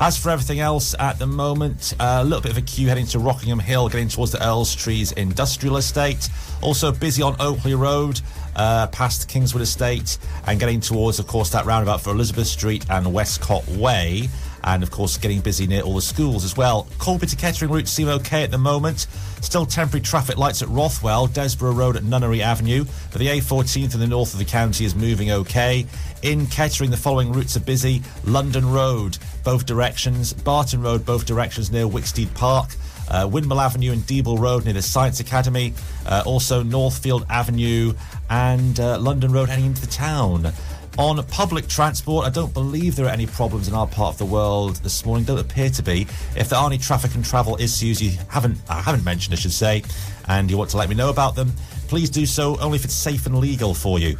As for everything else at the moment, uh, a little bit of a queue heading to Rockingham Hill, getting towards the Earlstrees Industrial Estate. Also busy on Oakley Road, uh, past Kingswood Estate, and getting towards, of course, that roundabout for Elizabeth Street and Westcott Way. And of course, getting busy near all the schools as well. Corby to Kettering route seem okay at the moment. Still temporary traffic lights at Rothwell, Desborough Road at Nunnery Avenue. But the A14 in the north of the county is moving okay. In Kettering, the following routes are busy London Road, both directions. Barton Road, both directions near Wicksteed Park. Uh, Windmill Avenue and Deeble Road near the Science Academy. Uh, also, Northfield Avenue and uh, London Road heading into the town. On public transport, I don't believe there are any problems in our part of the world this morning. Don't appear to be. If there are any traffic and travel issues you haven't I haven't mentioned, I should say, and you want to let me know about them, please do so only if it's safe and legal for you.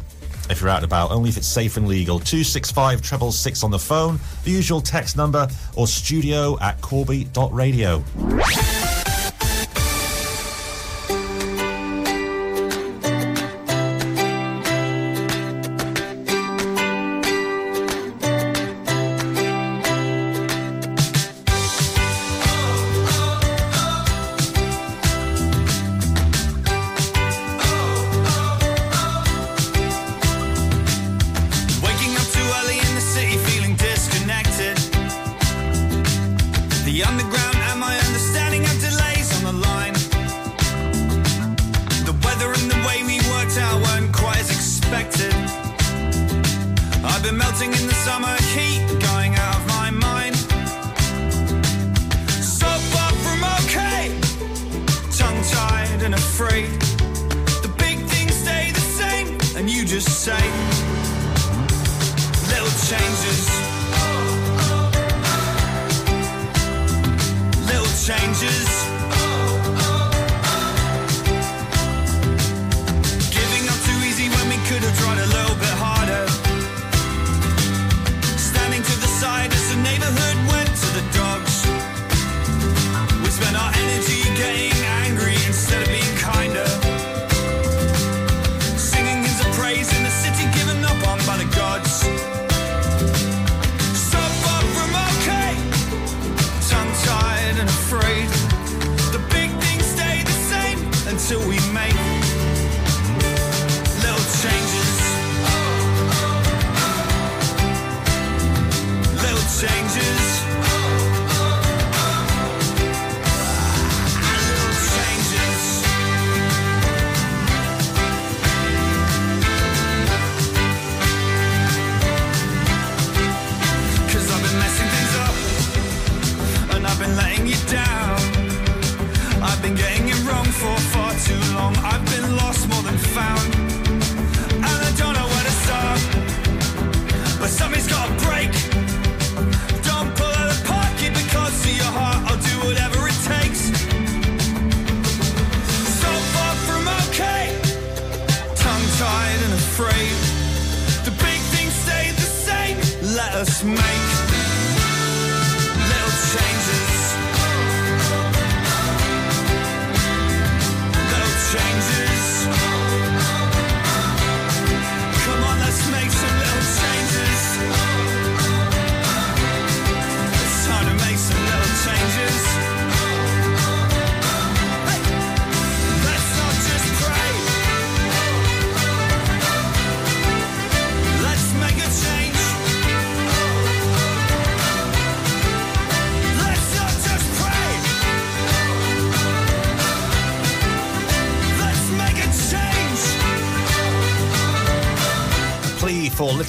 If you're out and about, only if it's safe and legal. 265 treble six on the phone, the usual text number, or studio at corby.radio.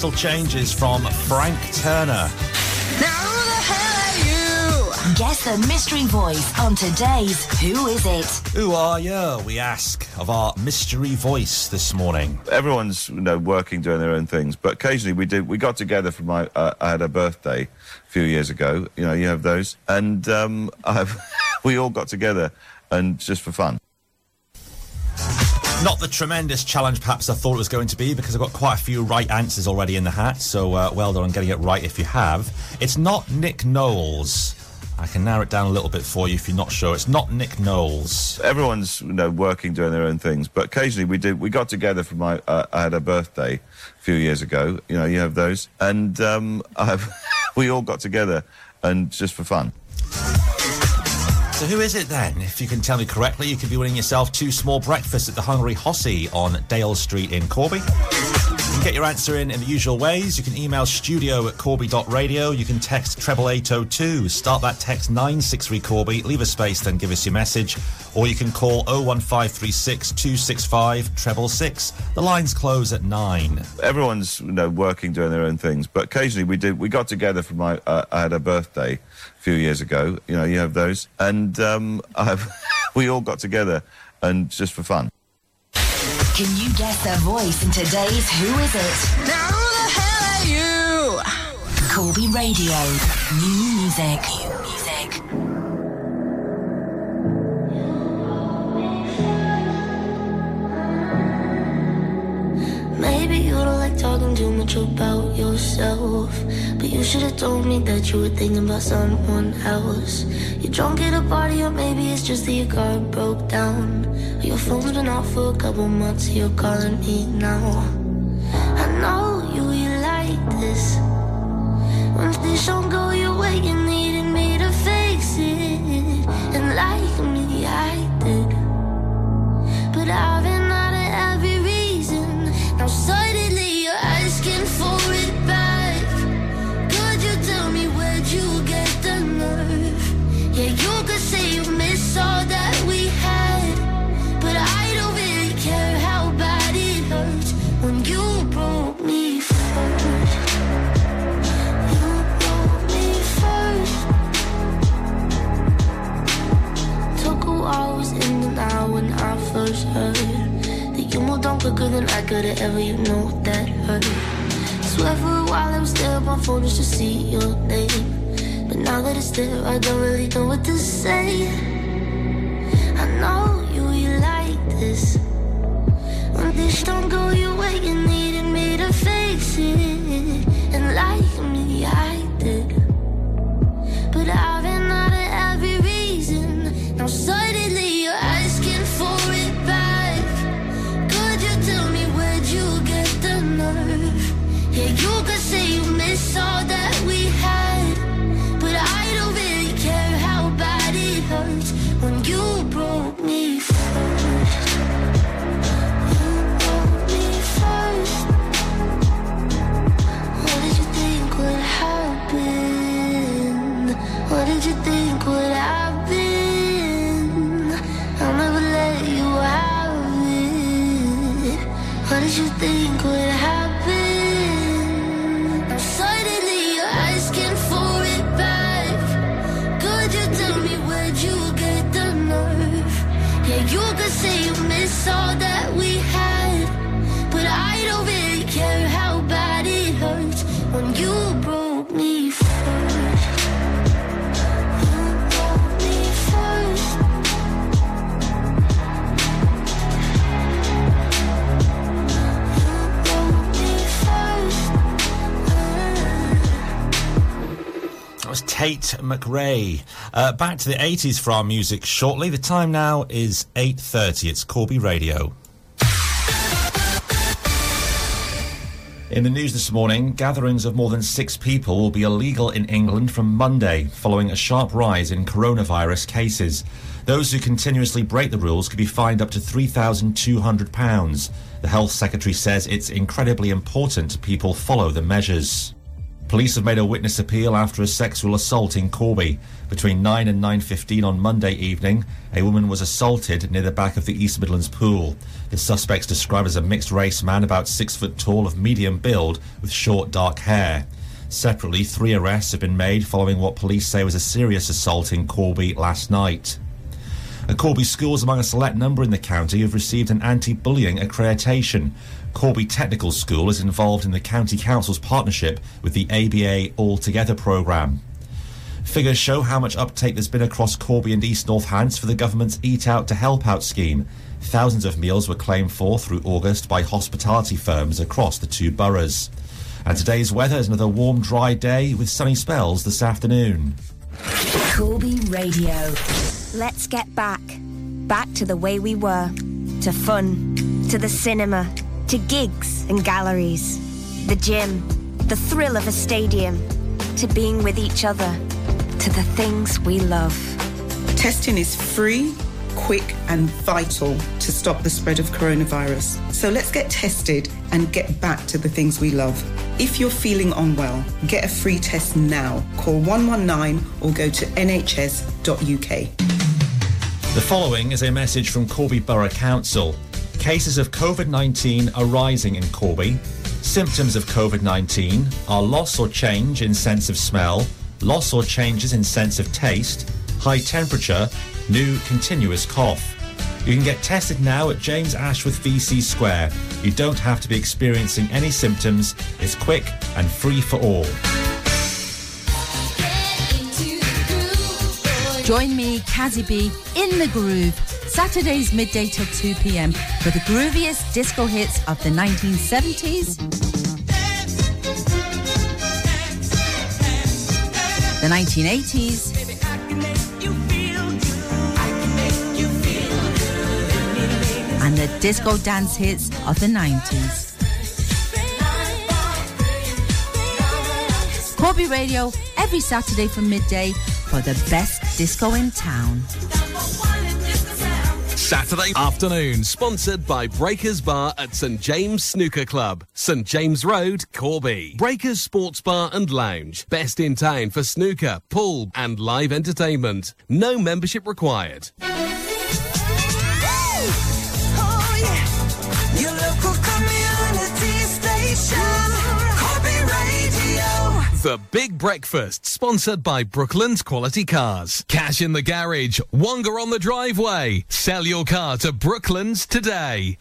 Little Changes from Frank Turner. Now who the hell are you? Guess the mystery voice on today's Who Is It? Who are you? We ask of our mystery voice this morning. Everyone's you know working doing their own things, but occasionally we did. We got together for my. Uh, I had a birthday a few years ago. You know, you have those, and um, <laughs> I've, <laughs> we all got together and just for fun. Not the tremendous challenge perhaps I thought it was going to be because I've got quite a few right answers already in the hat, so uh, well done on getting it right if you have. It's not Nick Knowles. I can narrow it down a little bit for you if you're not sure. It's not Nick Knowles. Everyone's you know working doing their own things, but occasionally we did. We got together for my. Uh, I had a birthday a few years ago. You know, you have those, and um, <laughs> we all got together and just for fun. So who is it then? If you can tell me correctly, you could be winning yourself two small breakfasts at the Hungry Hossie on Dale Street in Corby. You can get your answer in in the usual ways. You can email studio at corby.radio. You can text treble 802. Start that text 963 Corby. Leave a space, then give us your message. Or you can call 01536 265 treble six. The lines close at 9. Everyone's you know working doing their own things, but occasionally we did. We got together for my. Uh, I had a birthday few years ago. You know, you have those, and um, <laughs> I've, we all got together and just for fun. Can you guess their voice in today's Who Is It? Now who the hell are you? Corby Radio. New music. New music. Maybe you don't like talking too much about yourself. But you should have told me that you were thinking about someone else. You're drunk at a party, or maybe it's just that your car broke down. Your phone's been off for a couple months, so you're calling me now. I know you, you like this. When things don't go your way, you needed me to fix it. And like me, I did. But I've been Now suddenly you're asking for it back. Could you tell me where'd you get the nerve? Yeah, you could say you miss all that we had. But I don't really care how bad it hurts when you broke me first. You broke me first. Took a while, was in and out when I first heard you moved on quicker than I could have ever. You know that hurt. Swear for a while I was there on my phone just to see your name. But now that it's there, I don't really know what to say. I know you, you like this. When this don't go your way, you needed me to fix it. And like me, I did. But I've been out of every reason. Now suddenly Tate McRae. Uh, back to the 80s for our music shortly. The time now is 8.30. It's Corby Radio. In the news this morning, gatherings of more than six people will be illegal in England from Monday, following a sharp rise in coronavirus cases. Those who continuously break the rules could be fined up to £3,200. The Health Secretary says it's incredibly important people follow the measures. Police have made a witness appeal after a sexual assault in Corby. Between 9 and 9.15 on Monday evening, a woman was assaulted near the back of the East Midlands pool. The suspect's described as a mixed-race man about six foot tall of medium build with short dark hair. Separately, three arrests have been made following what police say was a serious assault in Corby last night. And Corby schools among a select number in the county have received an anti-bullying accreditation. Corby Technical School is involved in the County Council's partnership with the ABA All Together programme. Figures show how much uptake there's been across Corby and East Northants for the government's Eat Out to Help Out scheme. Thousands of meals were claimed for through August by hospitality firms across the two boroughs. And today's weather is another warm, dry day with sunny spells this afternoon. Corby Radio. Let's get back. Back to the way we were. To fun. To the cinema. To gigs and galleries. The gym. The thrill of a stadium. To being with each other. To the things we love. Testing is free, quick, and vital to stop the spread of coronavirus. So let's get tested and get back to the things we love. If you're feeling unwell, get a free test now. Call 119 or go to nhs.uk. The following is a message from Corby Borough Council. Cases of COVID 19 are rising in Corby. Symptoms of COVID 19 are loss or change in sense of smell, loss or changes in sense of taste, high temperature, new continuous cough. You can get tested now at James Ashworth VC Square. You don't have to be experiencing any symptoms. It's quick and free for all. Join me, Kazzy B, in the groove, Saturdays midday till 2 p.m. for the grooviest disco hits of the 1970s, the 1980s, and the disco dance hits of the 90s. Corby Radio every Saturday from midday for the best disco in town. Saturday afternoon, sponsored by Breakers Bar at St James Snooker Club, St James Road, Corby. Breakers Sports Bar and Lounge, best in town for snooker, pool, and live entertainment. No membership required. The Big Breakfast, sponsored by Brooklands Quality Cars. Cash in the garage, Wonga on the driveway. Sell your car to Brooklands today.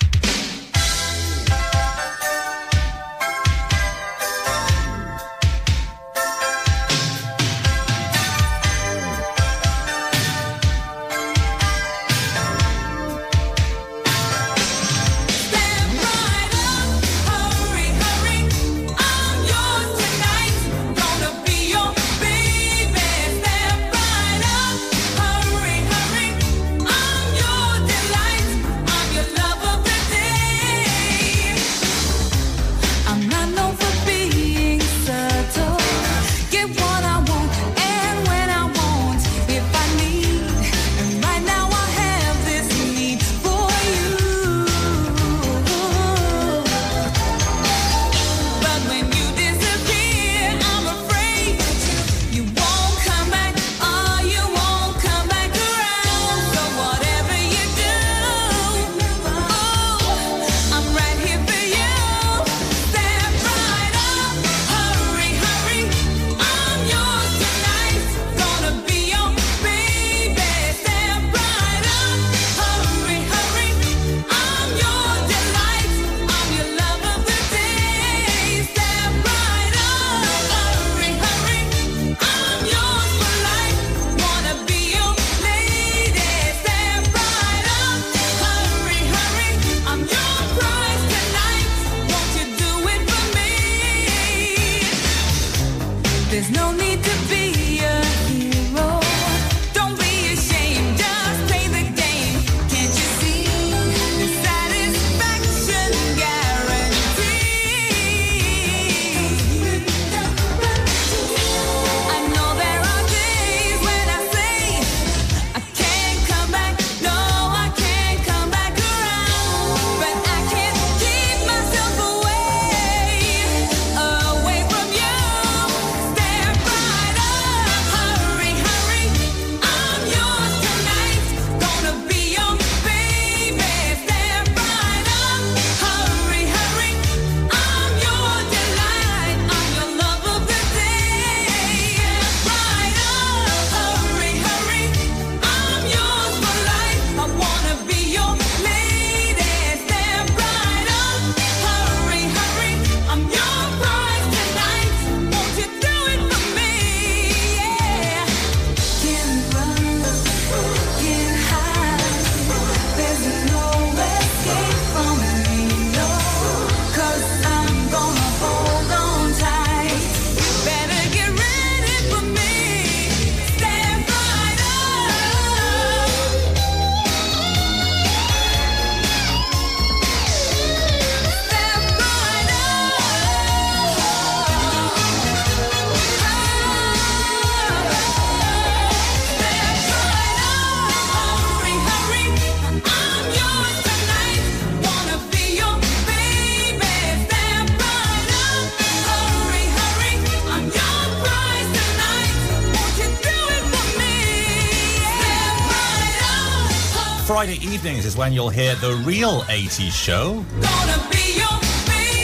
When you'll hear the real 80s show. Or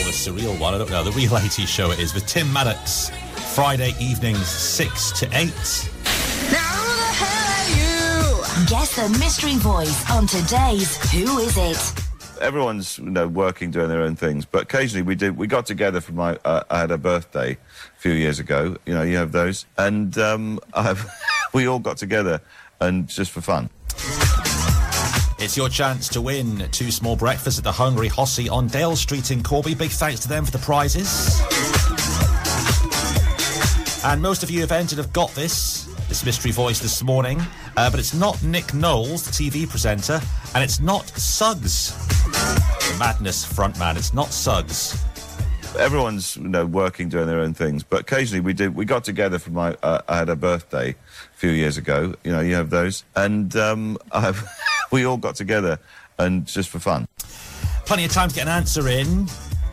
the surreal one, I don't know. The real 80s show it is with Tim Maddox. Friday evenings, 6 to 8. Now who the hell are you? Guess the mystery voice on today's Who Is It? everyone's you know working doing their own things but occasionally we did we got together for my uh, i had a birthday a few years ago you know you have those and um <laughs> I've, we all got together and just for fun It's your chance to win two small breakfasts at the Hungry Hossie on Dale Street in Corby. Big thanks to them for the prizes. And most of you have entered have got this, this mystery voice this morning. Uh, but it's not Nick Knowles, the TV presenter, and it's not Suggs, Madness frontman. It's not Suggs. everyone's you know working doing their own things but occasionally we did we got together for my uh, i had a birthday a few years ago you know you have those and um <laughs> I've, we all got together and just for fun Plenty of time to get an answer in,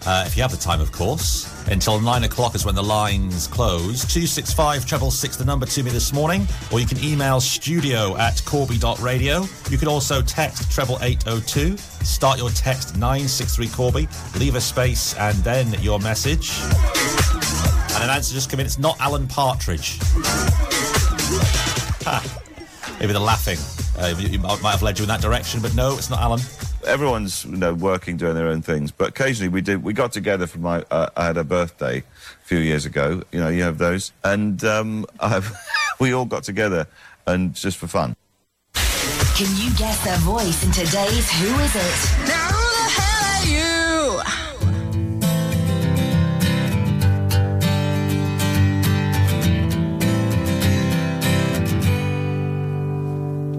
uh, if you have the time, of course. Until nine o'clock is when the lines close. 265 treble six, the number to me this morning. Or you can email studio at corby.radio. You can also text treble 802. Start your text 963 Corby. Leave a space and then your message. And an answer just come in. It's not Alan Partridge. Ha. Maybe the laughing uh, you, you might might have led you in that direction, but no, it's not Alan. everyone's you know working doing their own things but occasionally we did we got together for my uh, i had a birthday a few years ago you know you have those and um <laughs> I've, we all got together and just for fun Can you guess their voice in today's Who Is It? Now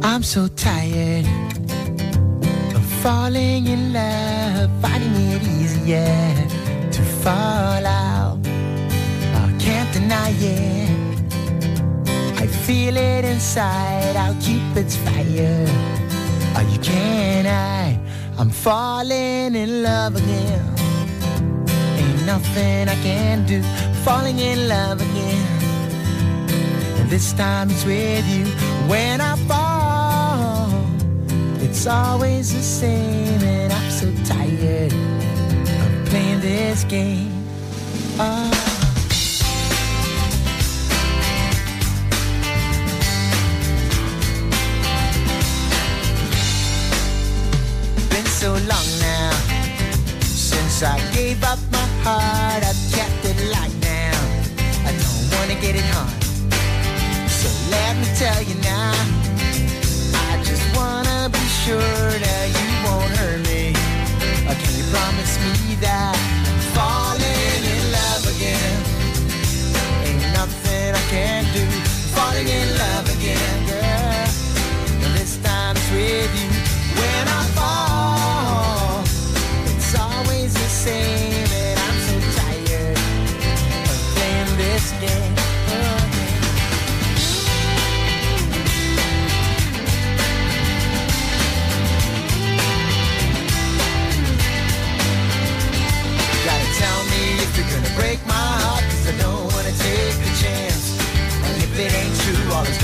I'm so tired of falling in love, finding it easier to fall out. I can't deny it. I feel it inside, I'll keep its fire. Oh, you can't. I'm falling in love again. Ain't nothing I can do, falling in love again. And this time it's with you. When I fall, it's always the same, and I'm so tired of playing this game. Oh. Been so long now since I gave up my heart. I've kept it locked down. I don't wanna get it hard. So let me tell you now, I be sure that you won't hurt me. Or can you promise me that falling in love again? Ain't nothing I can do. Falling in love again, girl. And this time it's with you. When I fall,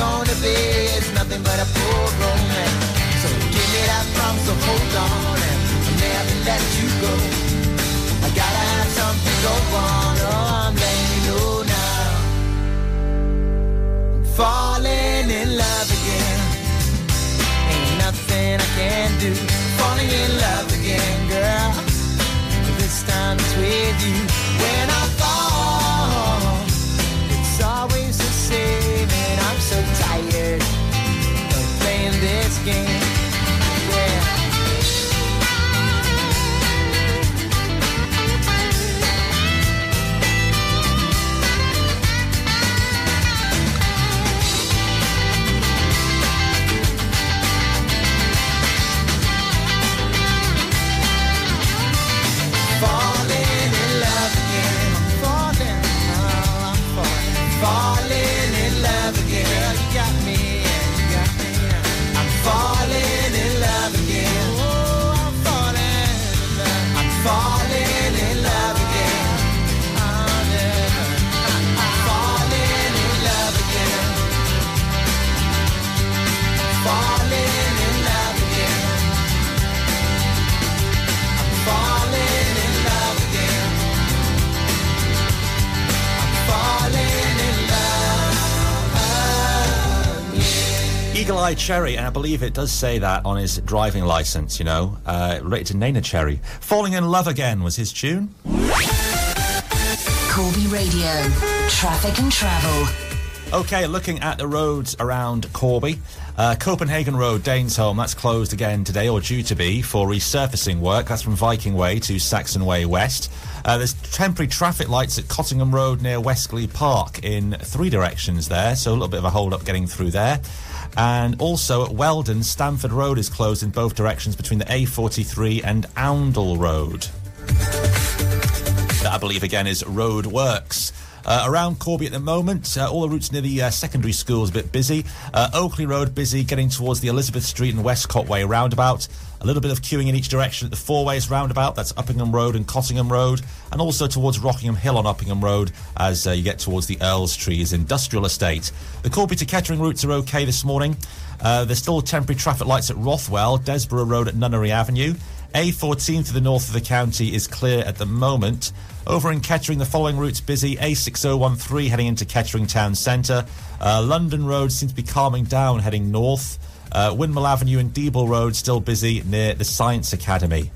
gonna be is nothing but a poor romance. So give me that promise, so hold on, and I'll never let you go. I gotta have something go on, oh, I'm letting you know now. Falling in love again. Ain't nothing I can do. Falling in love again, girl. This time it's with you. When I fall, it's always the same, playing Cherry, and I believe it does say that on his driving license, you know, uh, related to Neneh Cherry. Falling in Love Again was his tune. Corby Radio. Traffic and travel. Okay, looking at the roads around Corby. Uh, Copenhagen Road, Danesholme, that's closed again today, or due to be, for resurfacing work. That's from Viking Way to Saxon Way West. Uh, there's temporary traffic lights at Cottingham Road near West Glebe Park in three directions there, so a little bit of a hold up getting through there. And also at Weldon, Stamford Road is closed in both directions between the A43 and Oundle Road. That I believe again is road works. Uh, around Corby at the moment, uh, all the routes near the uh, secondary schools a bit busy. Uh, Oakley Road busy, getting towards the Elizabeth Street and Westcott Way roundabout. A little bit of queuing in each direction at the Four Ways roundabout. That's Uppingham Road and Cottingham Road, and also towards Rockingham Hill on Uppingham Road as uh, you get towards the Earlstrees Industrial Estate. The Corby to Kettering routes are okay this morning. Uh, there's still temporary traffic lights at Rothwell, Desborough Road at Nunnery Avenue. A14 to the north of the county is clear at the moment. Over in Kettering, the following routes busy. A6013 heading into Kettering Town Centre. Uh, London Road seems to be calming down heading north. Uh, Windmill Avenue and Deeble Road still busy near the Science Academy.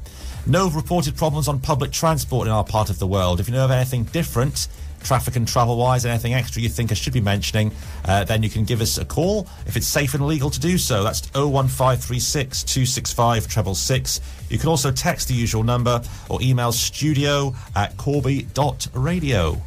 No reported problems on public transport in our part of the world. If you know of anything different, traffic and travel wise, anything extra you think I should be mentioning, uh, then you can give us a call if it's safe and legal to do so. That's 01536 265 666. You can also text the usual number or email studio at corby.radio.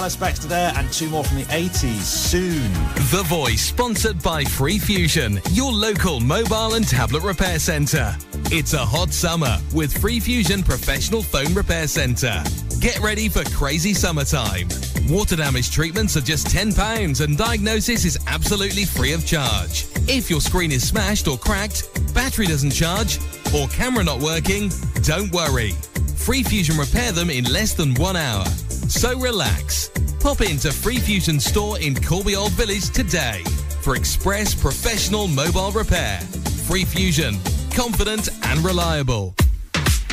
Fiona Spector there, and two more from the 80s soon. The Voice, sponsored by Free Fusion, your local mobile and tablet repair centre. It's a hot summer with Free Fusion Professional Phone Repair Centre. Get ready for crazy summertime. Water damage treatments are just £10 and diagnosis is absolutely free of charge. If your screen is smashed or cracked, battery doesn't charge, or camera not working, don't worry. Free Fusion repair them in less than one hour. So relax. Pop into Free Fusion store in Corby Old Village today for express professional mobile repair. Free Fusion, confident and reliable.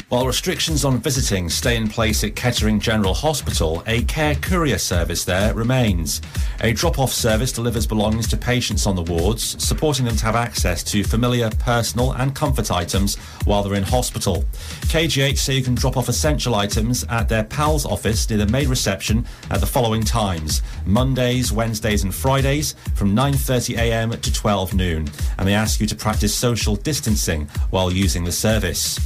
While restrictions on visiting stay in place at Kettering General Hospital, a care courier service there remains. A drop off service delivers belongings to patients on the wards, supporting them to have access to familiar, personal, and comfort items while they're in hospital. KGH say you can drop off essential items at their PALS office near the main reception at the following times Mondays, Wednesdays, and Fridays from 9.30am to 12 noon. And they ask you to practice social distancing while using the service.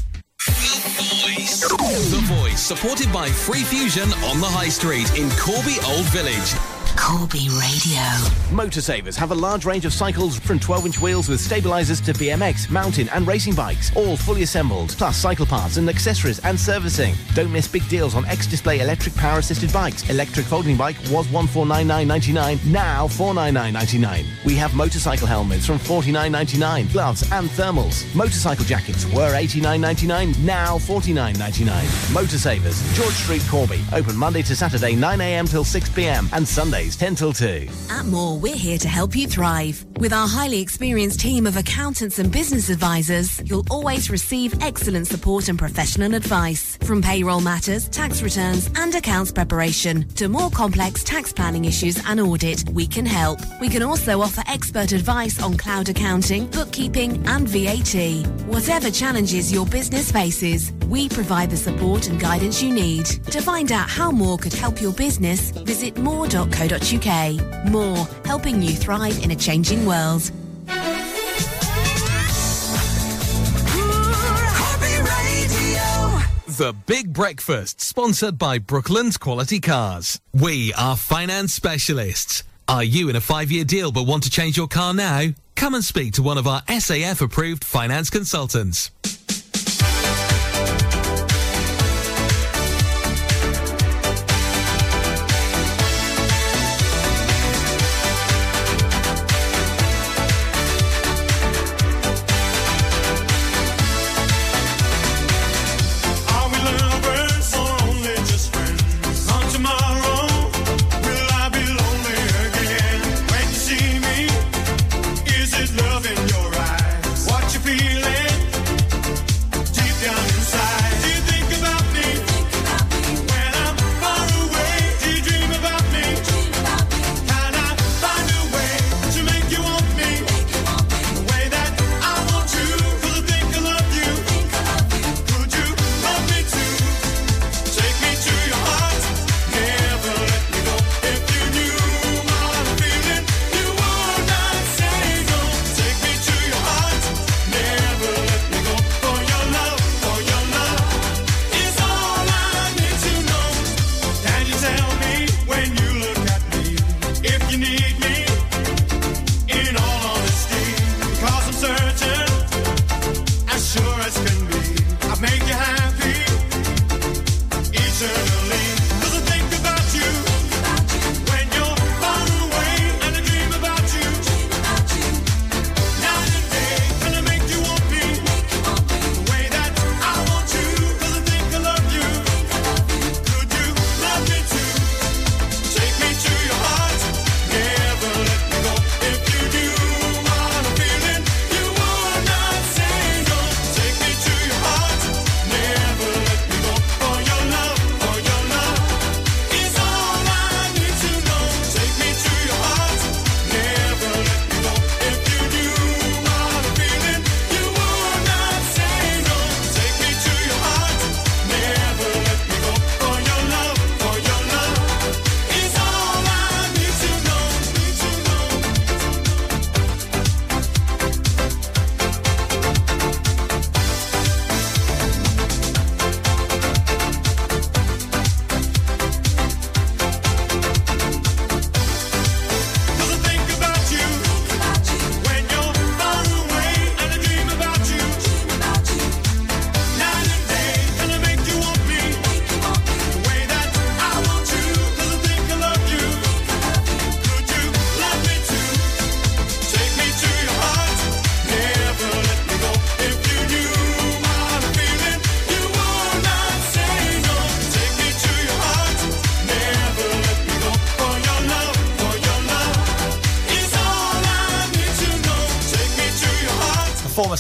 The Voice, The Voice, supported by Free Fusion on the High Street in Corby Old Village. Corby Radio. Motorsavers have a large range of cycles from 12 inch wheels with stabilizers to BMX, mountain, and racing bikes, all fully assembled, plus cycle parts and accessories and servicing. Don't miss big deals on X Display electric power assisted bikes. Electric folding bike was 1499.99, now 499.99. We have motorcycle helmets from 49.99, gloves and thermals. Motorcycle jackets were 89.99, now 49.99. Motorsavers, George Street, Corby. Open Monday to Saturday 9am till 6pm and Sundays 10 till 2. At More, we're here to help you thrive. With our highly experienced team of accountants and business advisors, you'll always receive excellent support and professional advice. From payroll matters, tax returns, and accounts preparation to more complex tax planning issues and audit, we can help. We can also offer expert advice on cloud accounting, bookkeeping, and VAT. Whatever challenges your business faces, we provide the support and guidance you need. To find out how More could help your business, visit more.co.uk. More, helping you thrive in a changing world. The Big Breakfast, sponsored by Brooklands Quality Cars. We are finance specialists. Are you in a five year deal but want to change your car now? Come and speak to one of our SAF approved finance consultants.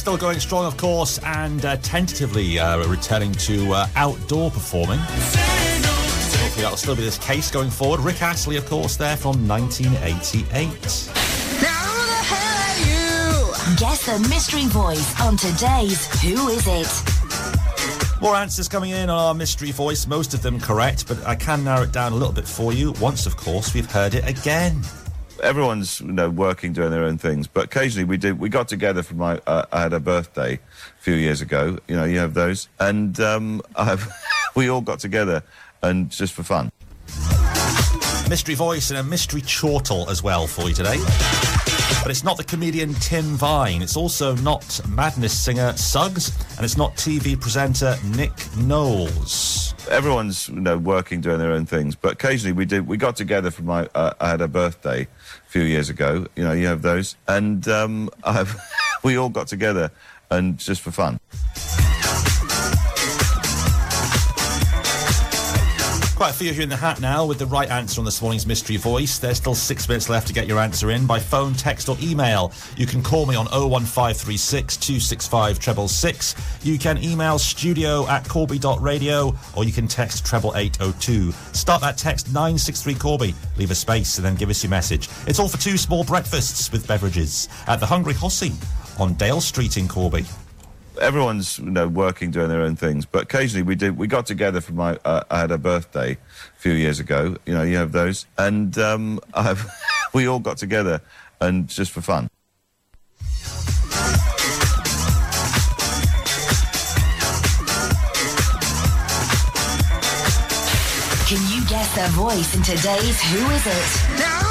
Still going strong, of course, and uh, tentatively uh, returning to uh, outdoor performing. Hopefully that'll still be this case going forward. Rick Astley, of course, there from 1988. Guess the mystery voice on today's Who Is It? More answers coming in on our mystery voice, most of them correct, but I can narrow it down a little bit for you. Once, of course, we've heard it again. Everyone's you know working doing their own things, but occasionally we did. We got together for my. Uh, I had a birthday a few years ago. You know, you have those, and um, <laughs> we all got together and just for fun. Mystery voice and a mystery chortle as well for you today. But it's not the comedian Tim Vine. It's also not Madness singer Suggs, and it's not TV presenter Nick Knowles. Everyone's you know working doing their own things, but occasionally we did. We got together for my. Uh, I had a birthday a few years ago. You know, you have those, and um, <laughs> we all got together and just for fun. Quite a few of you in the hat now with the right answer on this morning's mystery voice. There's still six minutes left to get your answer in by phone, text, or email. You can call me on 01536 265 666. You can email studio at corby.radio or you can text treble 802. Start that text 963 Corby, leave a space, and then give us your message. It's all for two small breakfasts with beverages at the Hungry Hossie on Dale Street in Corby. Everyone's you know working doing their own things, but occasionally we did. We got together for my. Uh, I had a birthday a few years ago. You know, you have those, and um, <laughs> I've, <laughs> we all got together and just for fun. Can you guess their voice in today's Who Is It?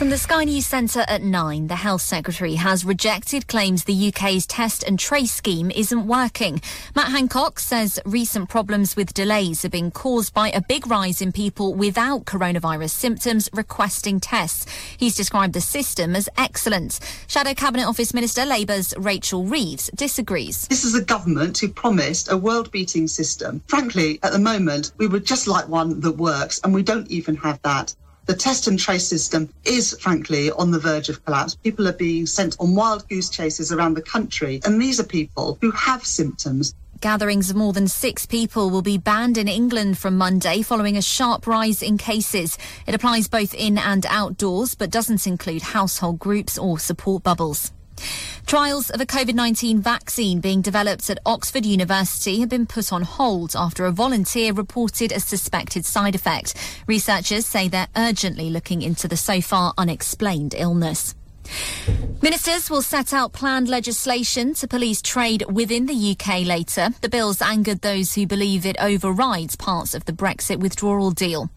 From the Sky News Centre at 9, the Health Secretary has rejected claims the UK's test and trace scheme isn't working. Matt Hancock says recent problems with delays have been caused by a big rise in people without coronavirus symptoms requesting tests. He's described the system as excellent. Shadow Cabinet Office Minister Labour's Rachel Reeves disagrees. This is a government who promised a world beating system. Frankly, at the moment, we would just like one that works, and we don't even have that. The test and trace system is, frankly, on the verge of collapse. People are being sent on wild goose chases around the country, and these are people who have symptoms. Gatherings of more than six people will be banned in England from Monday following a sharp rise in cases. It applies both in and outdoors, but doesn't include household groups or support bubbles. Trials of a COVID 19 vaccine being developed at Oxford University have been put on hold after a volunteer reported a suspected side effect. Researchers say they're urgently looking into the so far unexplained illness. Ministers will set out planned legislation to police trade within the UK later. The bill's angered those who believe it overrides parts of the Brexit withdrawal deal.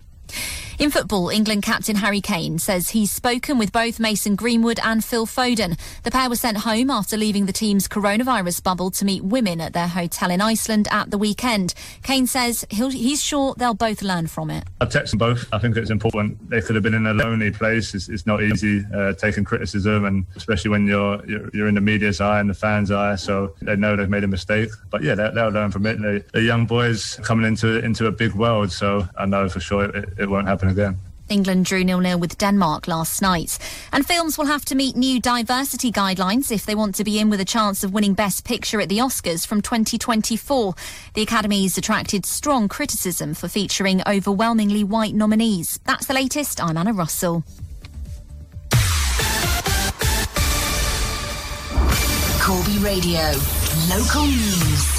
In football, England captain Harry Kane says he's spoken with both Mason Greenwood and Phil Foden. The pair were sent home after leaving the team's coronavirus bubble to meet women at their hotel in Iceland at the weekend. Kane says he's sure they'll both learn from it. I've texted them both. I think it's important. They could have been in a lonely place. It's, it's not easy uh, taking criticism, and especially when you're, you're you're in the media's eye and the fans' eye. So they know they've made a mistake. But yeah, they'll, they'll learn from it. They, they're young boys coming into into a big world. So I know for sure it won't happen again. England drew nil-nil with Denmark last night. And films will have to meet new diversity guidelines if they want to be in with a chance of winning Best Picture at the Oscars from 2024. The Academy's attracted strong criticism for featuring overwhelmingly white nominees. That's the latest. I'm Anna Russell. Corby Radio. Local news.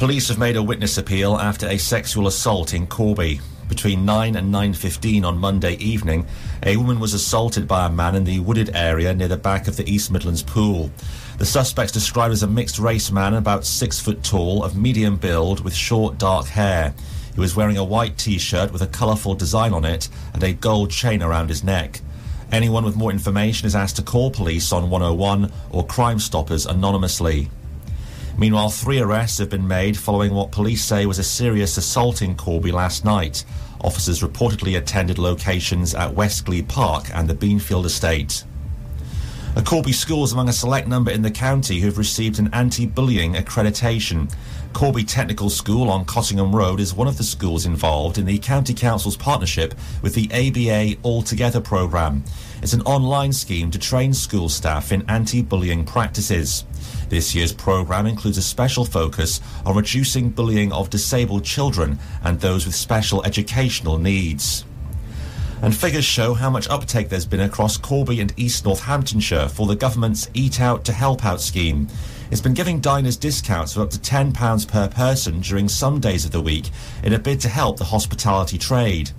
Police have made a witness appeal after a sexual assault in Corby. Between 9 and 9.15 on Monday evening, a woman was assaulted by a man in the wooded area near the back of the East Midlands pool. The suspect's described as a mixed race man about six foot tall, of medium build, with short dark hair. He was wearing a white t-shirt with a colourful design on it and a gold chain around his neck. Anyone with more information is asked to call police on 101 or Crime Stoppers anonymously. Meanwhile, three arrests have been made following what police say was a serious assault in Corby last night. Officers reportedly attended locations at West Glebe Park and the Beanfield Estate. A Corby school is among a select number in the county who have received an anti-bullying accreditation. Corby Technical School on Cottingham Road is one of the schools involved in the County Council's partnership with the ABA All Together programme. It's an online scheme to train school staff in anti-bullying practices. This year's programme includes a special focus on reducing bullying of disabled children and those with special educational needs. And figures show how much uptake there's been across Corby and East Northamptonshire for the government's Eat Out to Help Out scheme. It's been giving diners discounts of up to £10 per person during some days of the week in a bid to help the hospitality trade.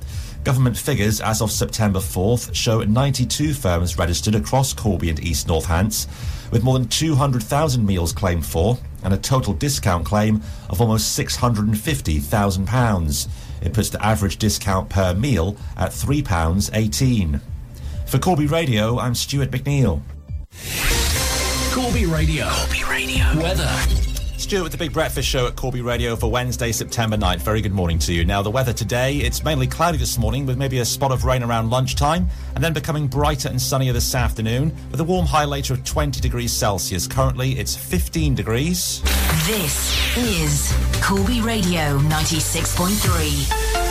Government figures as of September 4th show 92 firms registered across Corby and East Northants, with more than 200,000 meals claimed for and a total discount claim of almost £650,000. It puts the average discount per meal at £3.18. For Corby Radio, I'm Stuart McNeil. Corby Radio. Corby Radio. Weather. Stuart with the Big Breakfast Show at Corby Radio for Wednesday, September 9th. Very good morning to you. Now, the weather today, it's mainly cloudy this morning with maybe a spot of rain around lunchtime and then becoming brighter and sunnier this afternoon with a warm high later of 20 degrees Celsius. Currently, it's 15 degrees. This is Corby Radio 96.3.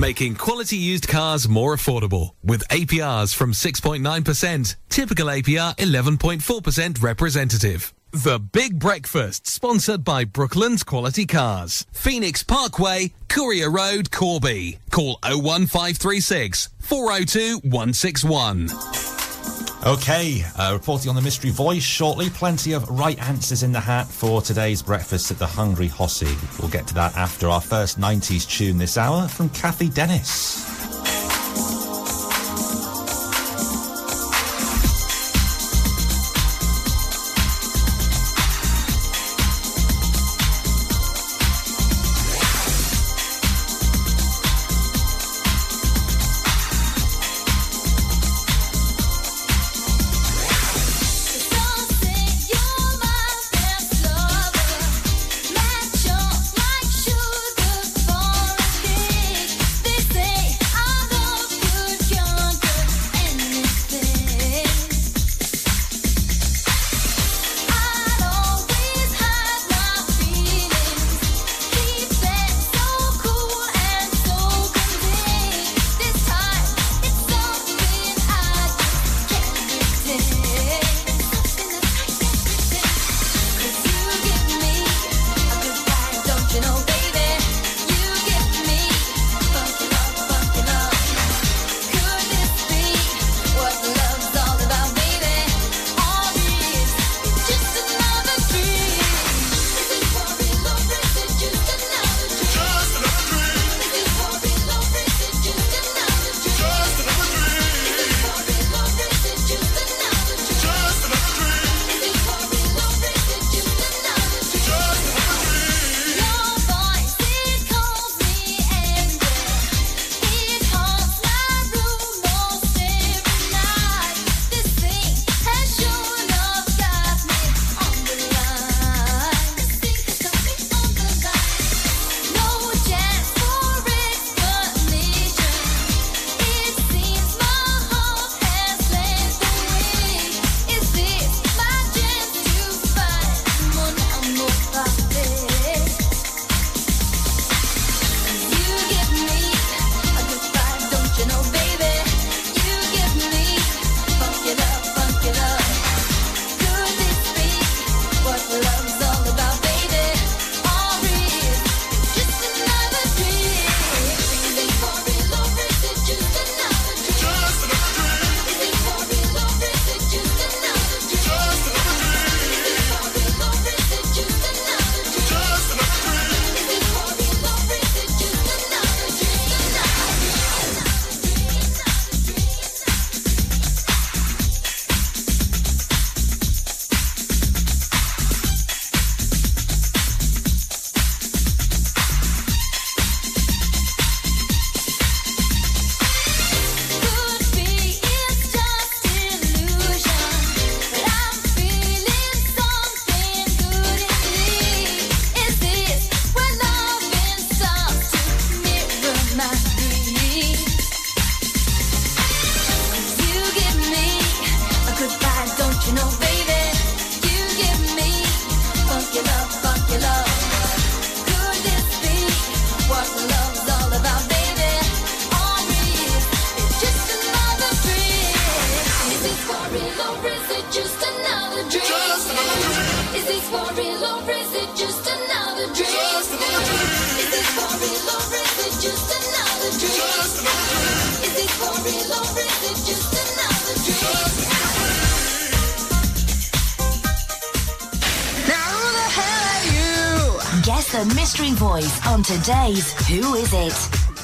Making quality used cars more affordable with APRs from 6.9%, typical APR 11.4% representative. The Big Breakfast, sponsored by Brooklands Quality Cars. Phoenix Parkway, Courier Road, Corby. Call 01536 402 161. Okay, uh, reporting on the mystery voice shortly. Plenty of right answers in the hat for today's breakfast at the Hungry Hossie. We'll get to that after our first 90s tune this hour from Cathy Dennis.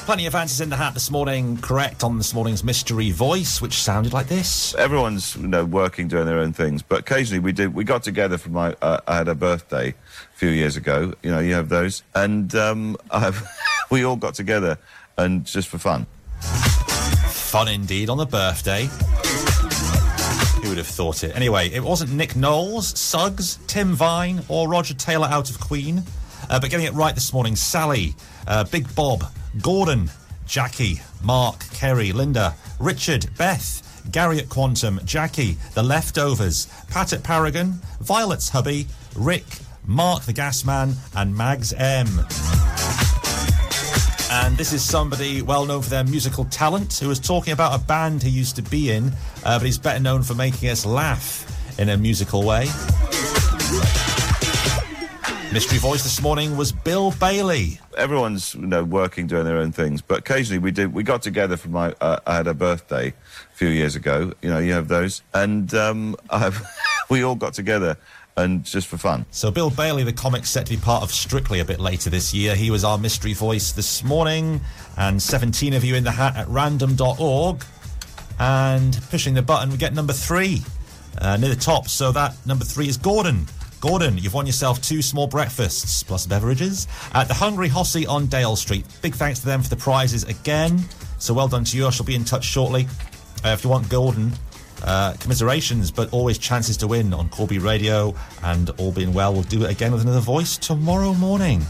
Plenty of answers in the hat this morning, correct on this morning's mystery voice, which sounded like this. Everyone's you know working, doing their own things, but occasionally we did. We got together for my. Uh, I had a birthday a few years ago. You know, you have those, and um, <laughs> we all got together and just for fun. Fun indeed on the birthday. Who would have thought it? Anyway, it wasn't Nick Knowles, Suggs, Tim Vine, or Roger Taylor out of Queen. Uh, but getting it right this morning, Sally, uh, Big Bob, Gordon, Jackie, Mark, Kerry, Linda, Richard, Beth, Gary at Quantum, Jackie, The Leftovers, Pat at Paragon, Violet's hubby, Rick, Mark the Gas Man, and Mags M. And this is somebody well known for their musical talent who was talking about a band he used to be in, uh, but he's better known for making us laugh in a musical way. Mystery voice this morning was Bill Bailey. Everyone's you know working, doing their own things, but occasionally we did. We got together for my. Uh, I had a birthday a few years ago. You know, you have those, and um, <laughs> we all got together and just for fun. So Bill Bailey, the comic, set to be part of Strictly a bit later this year. He was our mystery voice this morning, and 17 of you in the hat at random.org. And pushing the button, we get number three uh, near the top. So that number three is Gordon. Gordon, you've won yourself two small breakfasts plus beverages at the Hungry Hossie on Dale Street. Big thanks to them for the prizes again. So well done to you. I shall be in touch shortly. Uh, if you want Gordon, uh, commiserations, but always chances to win on Corby Radio. And all being well, we'll do it again with another voice tomorrow morning.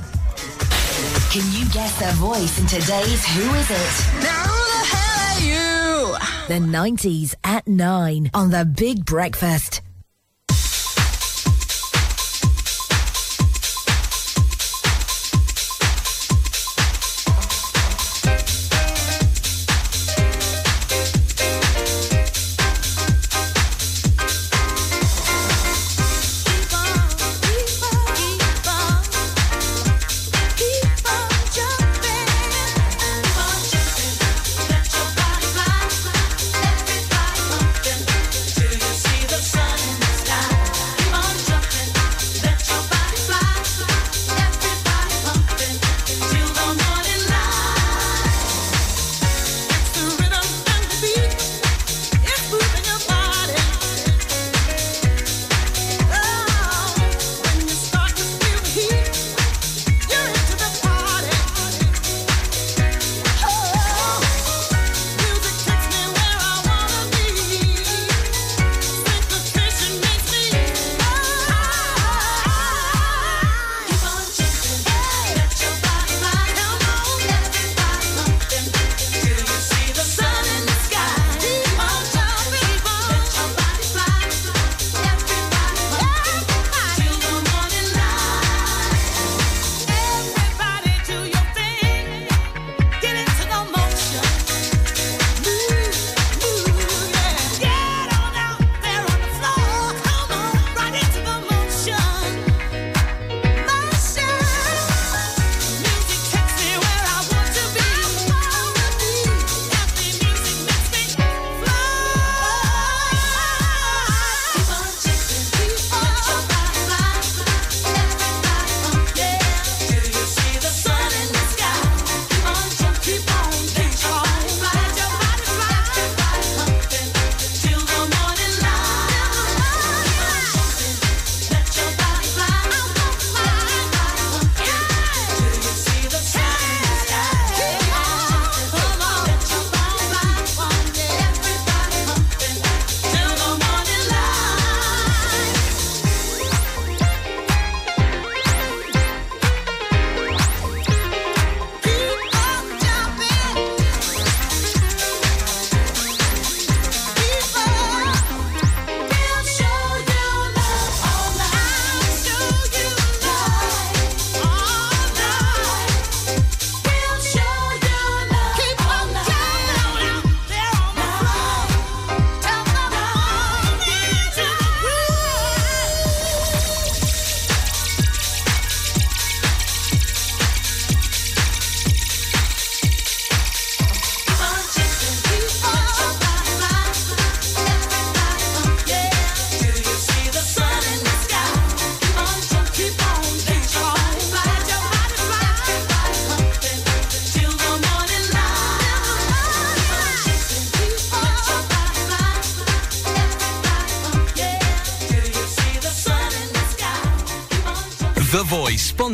Can you guess their voice in today's Who Is It? Now who the hell are you? The 90s at 9 on The Big Breakfast.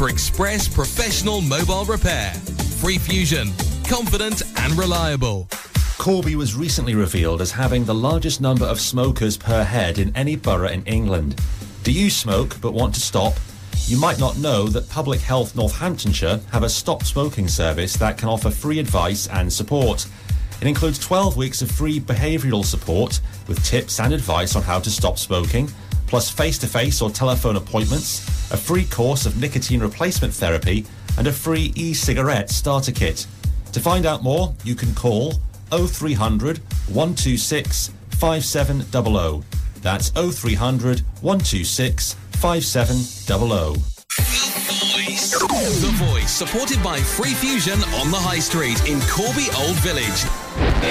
for express professional mobile repair. Free Fusion, confident and reliable. Corby was recently revealed as having the largest number of smokers per head in any borough in England. Do you smoke but want to stop? You might not know that Public Health Northamptonshire have a stop smoking service that can offer free advice and support. It includes 12 weeks of free behavioural support with tips and advice on how to stop smoking, plus face to face or telephone appointments, a free course of nicotine replacement therapy, and a free e cigarette starter kit. To find out more, you can call 0300 126 5700. That's 0300 126 5700. The Voice, supported by Free Fusion on the High Street in Corby Old Village.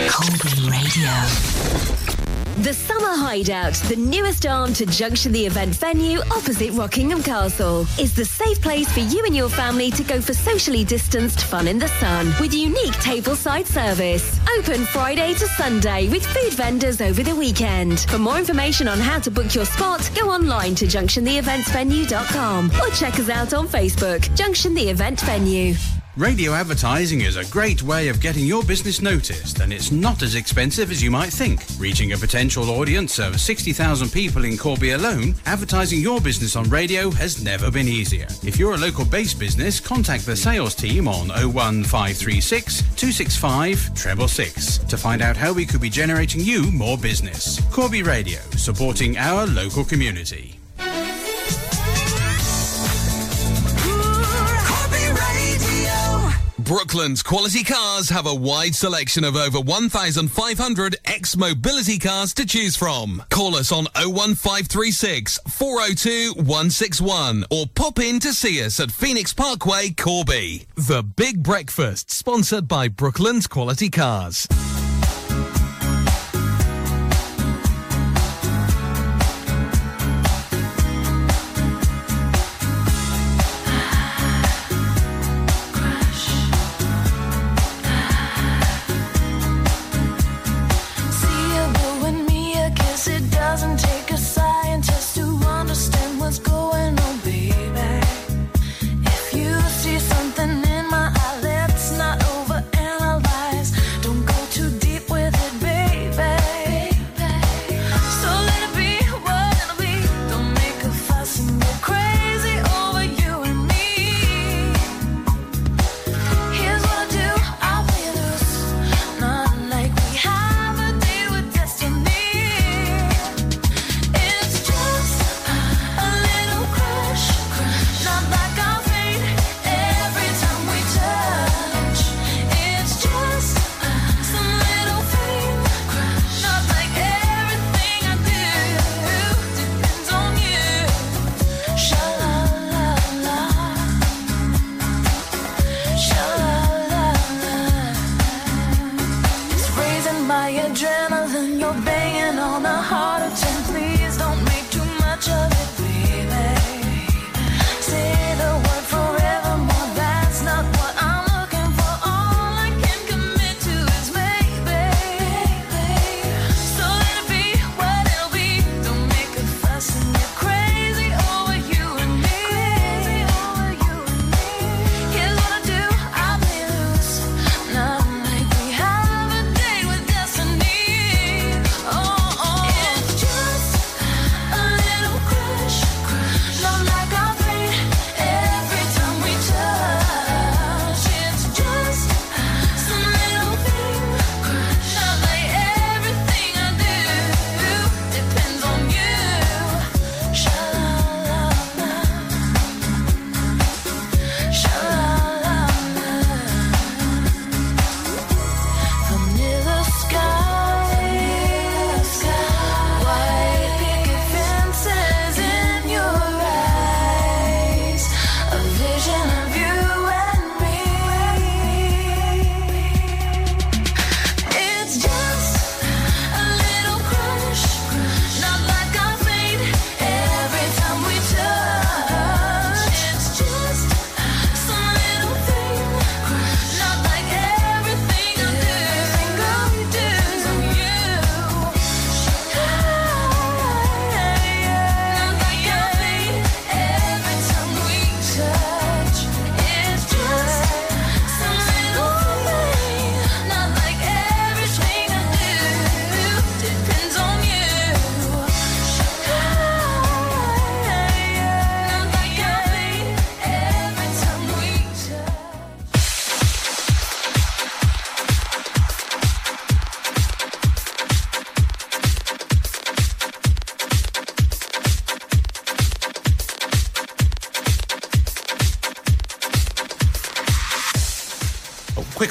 Corby Radio. The Summer Hideout, the newest arm to Junction the event venue opposite Rockingham Castle, is the safe place for you and your family to go for socially distanced fun in the sun with unique tableside service. Open Friday to Sunday with food vendors over the weekend. For more information on how to book your spot, go online to junctiontheeventsvenue.com or check us out on Facebook, Junction the Event Venue. Radio advertising is a great way of getting your business noticed, and it's not as expensive as you might think. Reaching a potential audience of 60,000 people in Corby alone, advertising your business on radio has never been easier. If you're a local based business, contact the sales team on 01536 265 666 to find out how we could be generating you more business. Corby Radio, supporting our local community. Brooklands Quality Cars have a wide selection of over 1,500 ex-Motability cars to choose from. Call us on 01536 402 161 or pop in to see us at Phoenix Parkway, Corby. The Big Breakfast, sponsored by Brooklands Quality Cars.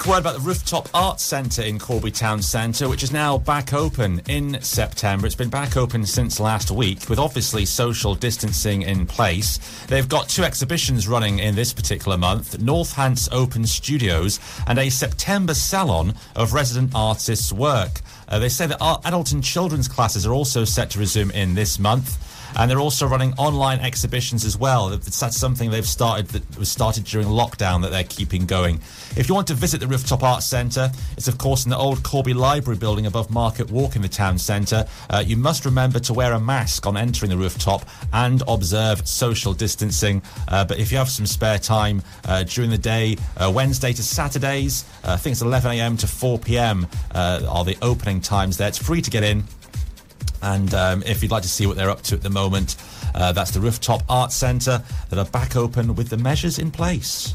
Word about the Rooftop Arts Centre in Corby Town Centre, which is now back open in September. It's been back open since last week, with obviously social distancing in place. They've got two exhibitions running in this particular month Northants Open Studios and a September salon of resident artists' work. Uh, they say that ar- adult and children's classes are also set to resume in this month. And they're also running online exhibitions as well. That's something they've started that was started during lockdown that they're keeping going. If you want to visit the Rooftop Arts Centre, it's of course in the old Corby Library building above Market Walk in the town centre. Uh, you must remember to wear a mask on entering the rooftop and observe social distancing. Uh, but if you have some spare time uh, during the day, uh, Wednesday to Saturdays, uh, I think it's 11am to 4pm uh, are the opening times there. It's free to get in. And um, if you'd like to see what they're up to at the moment, uh, that's the Rooftop Arts Centre that are back open with the measures in place.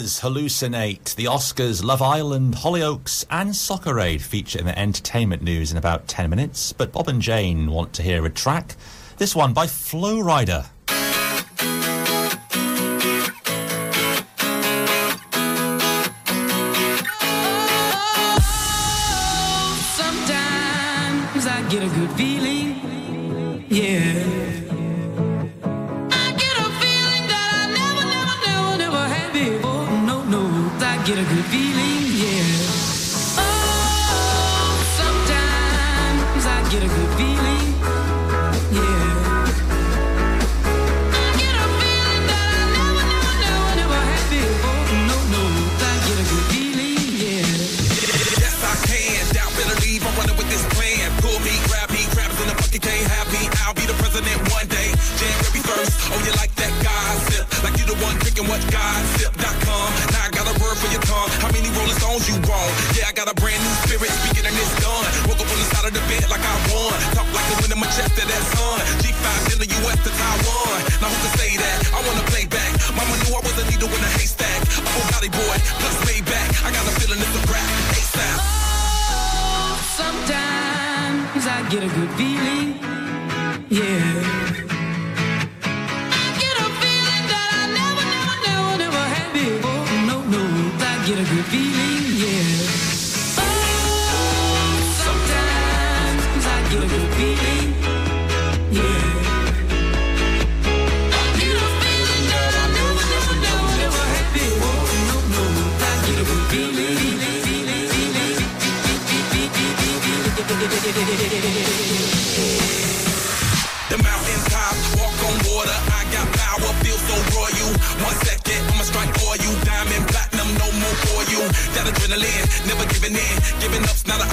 Lipa's Hallucinate, the Oscars, Love Island, Hollyoaks, and Soccer Aid feature in the entertainment news in about 10 minutes. But Bob and Jane want to hear a track. This one by Flo Rida.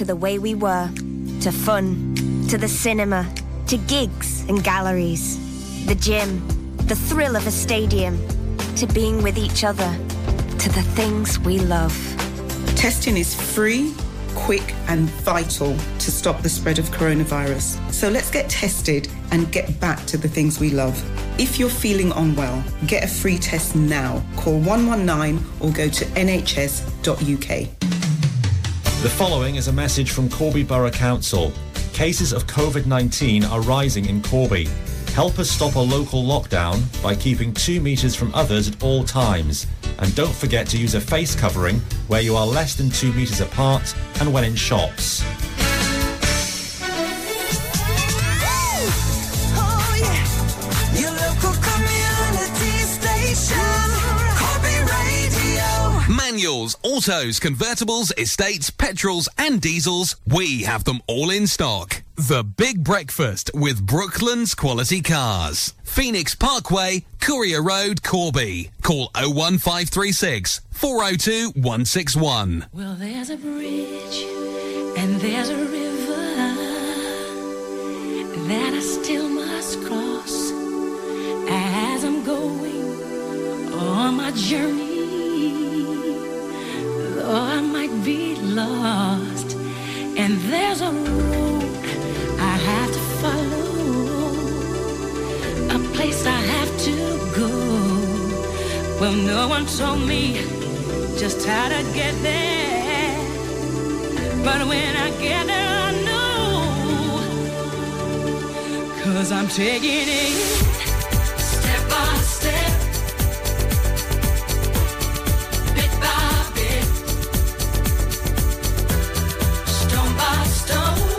To the way we were. To fun. To the cinema. To gigs and galleries. The gym. The thrill of a stadium. To being with each other. To the things we love. Testing is free, quick, and vital to stop the spread of coronavirus. So let's get tested and get back to the things we love. If you're feeling unwell, get a free test now. Call 119 or go to nhs.uk. The following is a message from Corby Borough Council. Cases of COVID 19 are rising in Corby. Help us stop a local lockdown by keeping two metres from others at all times. And don't forget to use a face covering where you are less than two metres apart and when in shops. Autos, convertibles, estates, petrols, and diesels, we have them all in stock. The Big Breakfast with Brooklands Quality Cars. Phoenix Parkway, Courier Road, Corby. Call 01536 402 161. Well, there's a bridge and there's a river that I still must cross as I'm going on my journey or I might be lost. And there's a road I have to follow, a place I have to go. Well, no one told me just how to get there. But when I get there, I know. Cause I'm taking it. By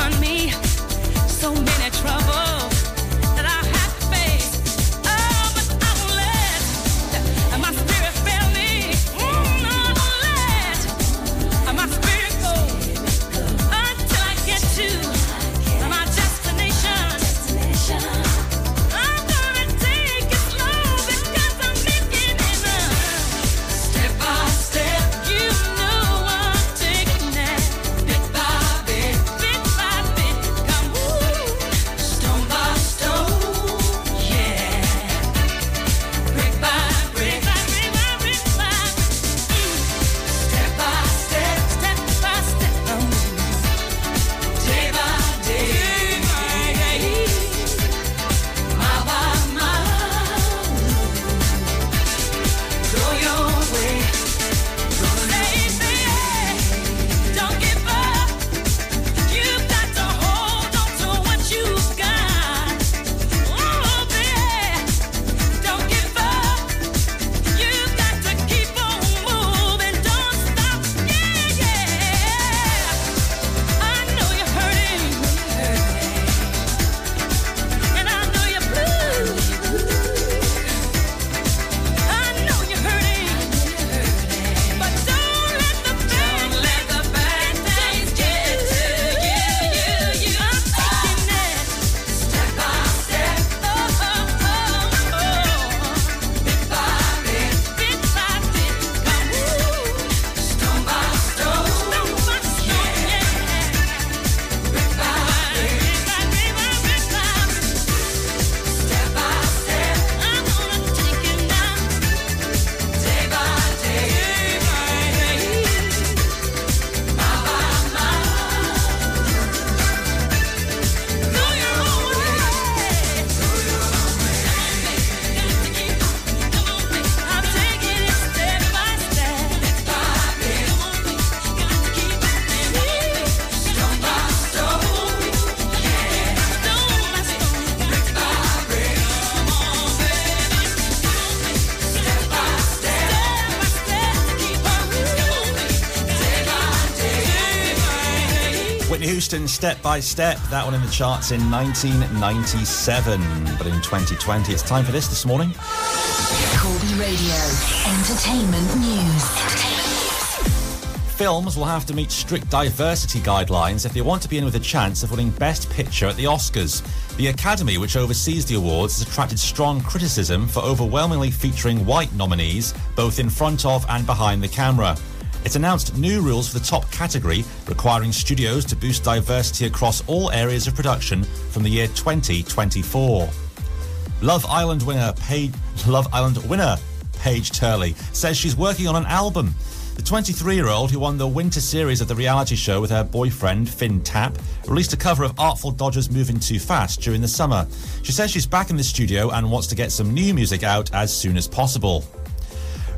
upon me. So Houston, Step by Step, that one in the charts in 1997. But in 2020, it's time for this this morning. Corby Radio. Entertainment news. Films will have to meet strict diversity guidelines if they want to be in with a chance of winning Best Picture at the Oscars. The Academy, which oversees the awards, has attracted strong criticism for overwhelmingly featuring white nominees, both in front of and behind the camera. It's announced new rules for the top category, requiring studios to boost diversity across all areas of production from the year 2024. Love Island winner Paige, Love Island winner Paige Turley says she's working on an album. The 23-year-old who won the winter series of the reality show with her boyfriend Finn Tapp released a cover of Artful Dodger's Moving Too Fast during the summer. She says she's back in the studio and wants to get some new music out as soon as possible.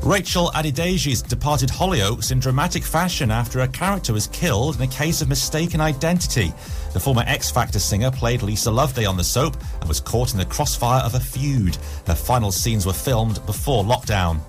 Rachel Adedeji's departed Hollyoaks in dramatic fashion after a character was killed in a case of mistaken identity. The former X Factor singer played Lisa Loveday on the soap and was caught in the crossfire of a feud. Her final scenes were filmed before lockdown.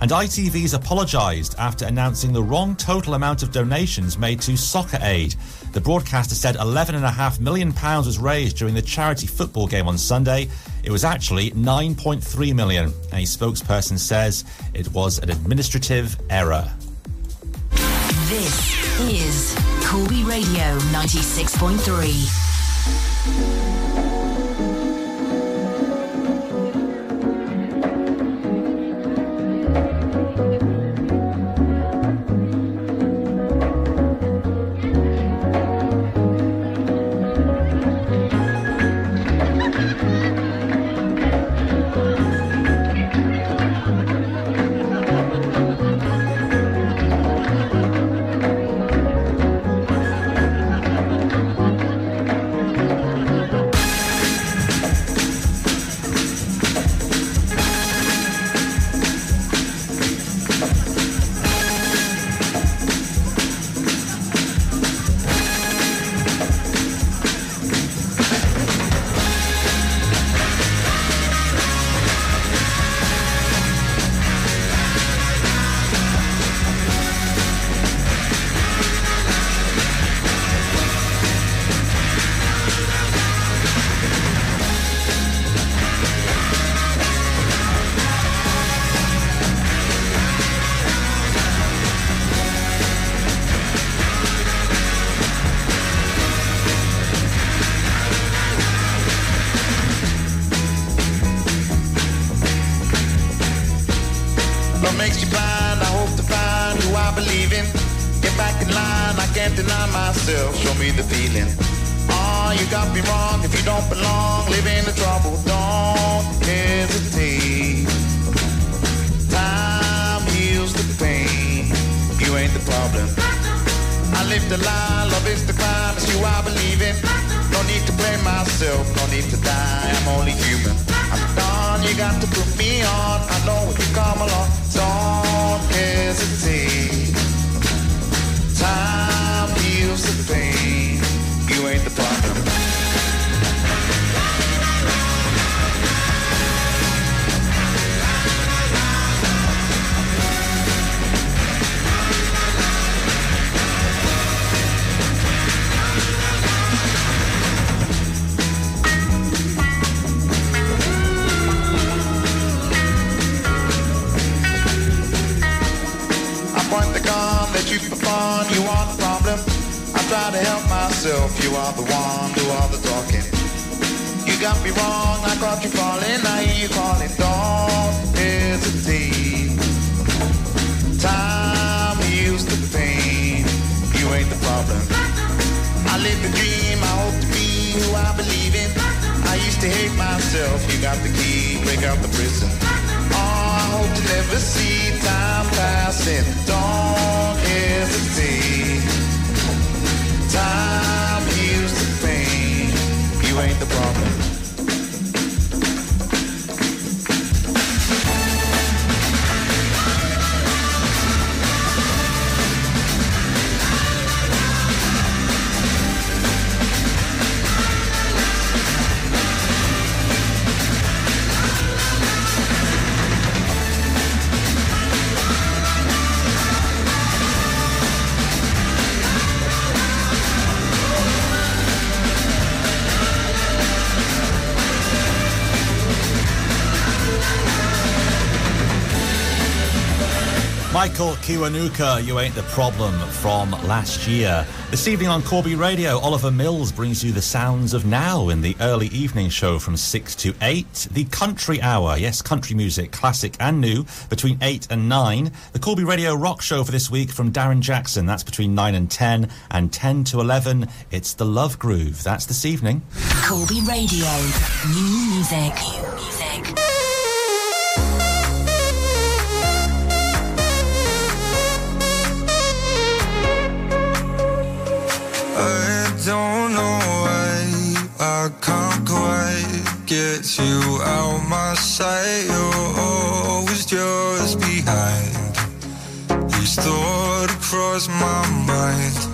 And ITV's apologised after announcing the wrong total amount of donations made to Soccer Aid. The broadcaster said £11.5 million was raised during the charity football game on Sunday. It was actually 9.3 million. A spokesperson says it was an administrative error. This is Corby Radio 96.3. fuck. Kiwanuka, You Ain't the Problem from last year. This evening on Corby Radio, Oliver Mills brings you the sounds of now in the early evening show from 6 to 8. The Country Hour, yes, country music, classic and new, between 8 and 9. The Corby Radio Rock Show for this week from Darren Jackson, that's between 9 and 10. And 10 to 11, it's The Love Groove, that's this evening. Corby Radio, new music. New music. I don't know why I can't quite get you out my sight. You're always just behind. Cross my mind.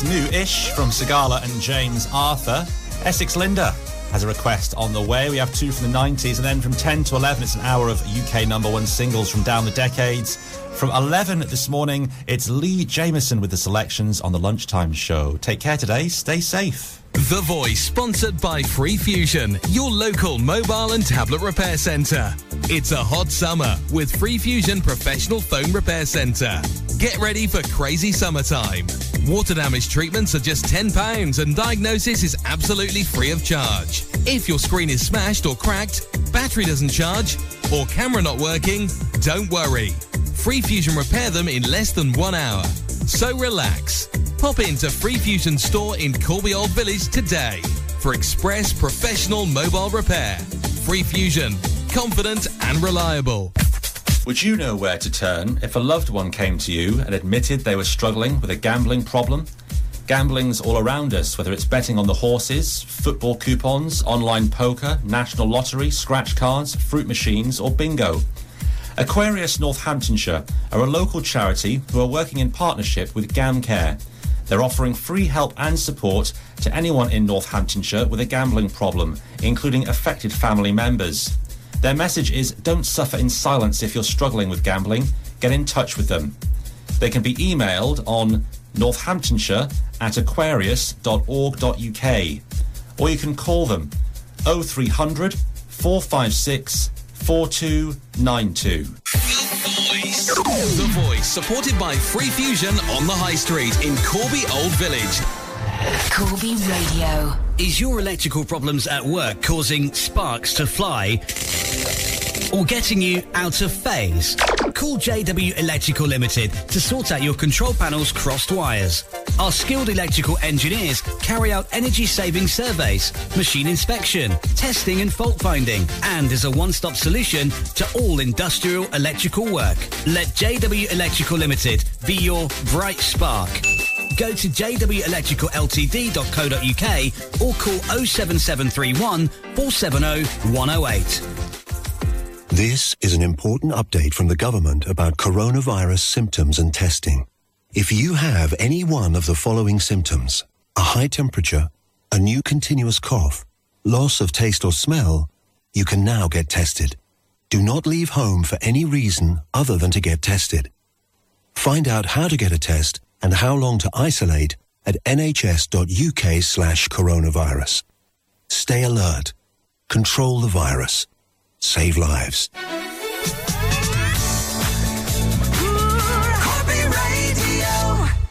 Tune, new-ish from Sigala and James Arthur. Essex Linda has a request on the way. We have two from the 90s, and then from 10 to 11, it's an hour of UK number one singles from down the decades. From 11 this morning, it's Lee Jameson with the selections on the lunchtime show. Take care today. Stay safe. The Voice, sponsored by Free Fusion, your local mobile and tablet repair centre. It's a hot summer with Free Fusion Professional Phone Repair Centre. Get ready for crazy summertime. Water damage treatments are just £10 and diagnosis is absolutely free of charge. If your screen is smashed or cracked, battery doesn't charge, or camera not working, don't worry. Free Fusion repair them in less than one hour. So relax. Pop into Free Fusion store in Corby Old Village today for express professional mobile repair. Free Fusion, confident and reliable. Would you know where to turn if a loved one came to you and admitted they were struggling with a gambling problem? Gambling's all around us, whether it's betting on the horses, football coupons, online poker, national lottery, scratch cards, fruit machines, or bingo. Aquarius Northamptonshire are a local charity who are working in partnership with GamCare. They're offering free help and support to anyone in Northamptonshire with a gambling problem, including affected family members. Their message is don't suffer in silence if you're struggling with gambling. Get in touch with them. They can be emailed on northamptonshire at aquarius.org.uk or you can call them 0300 456 4292. The Voice, supported by Free Fusion on the High Street in Corby Old Village. Corby Radio. Is your electrical problems at work causing sparks to fly or getting you out of phase? Call JW Electrical Limited to sort out your control panel's crossed wires. Our skilled electrical engineers carry out energy saving surveys, machine inspection, testing and fault finding, and is a one-stop solution to all industrial electrical work. Let JW Electrical Limited be your bright spark. Go to jwelectricalltd.co.uk or call 07731 470 108. This is an important update from the government about coronavirus symptoms and testing. If you have any one of the following symptoms, a high temperature, a new continuous cough, loss of taste or smell, you can now get tested. Do not leave home for any reason other than to get tested. Find out how to get a test and how long to isolate at nhs.uk slash coronavirus. Stay alert. Control the virus. Save lives.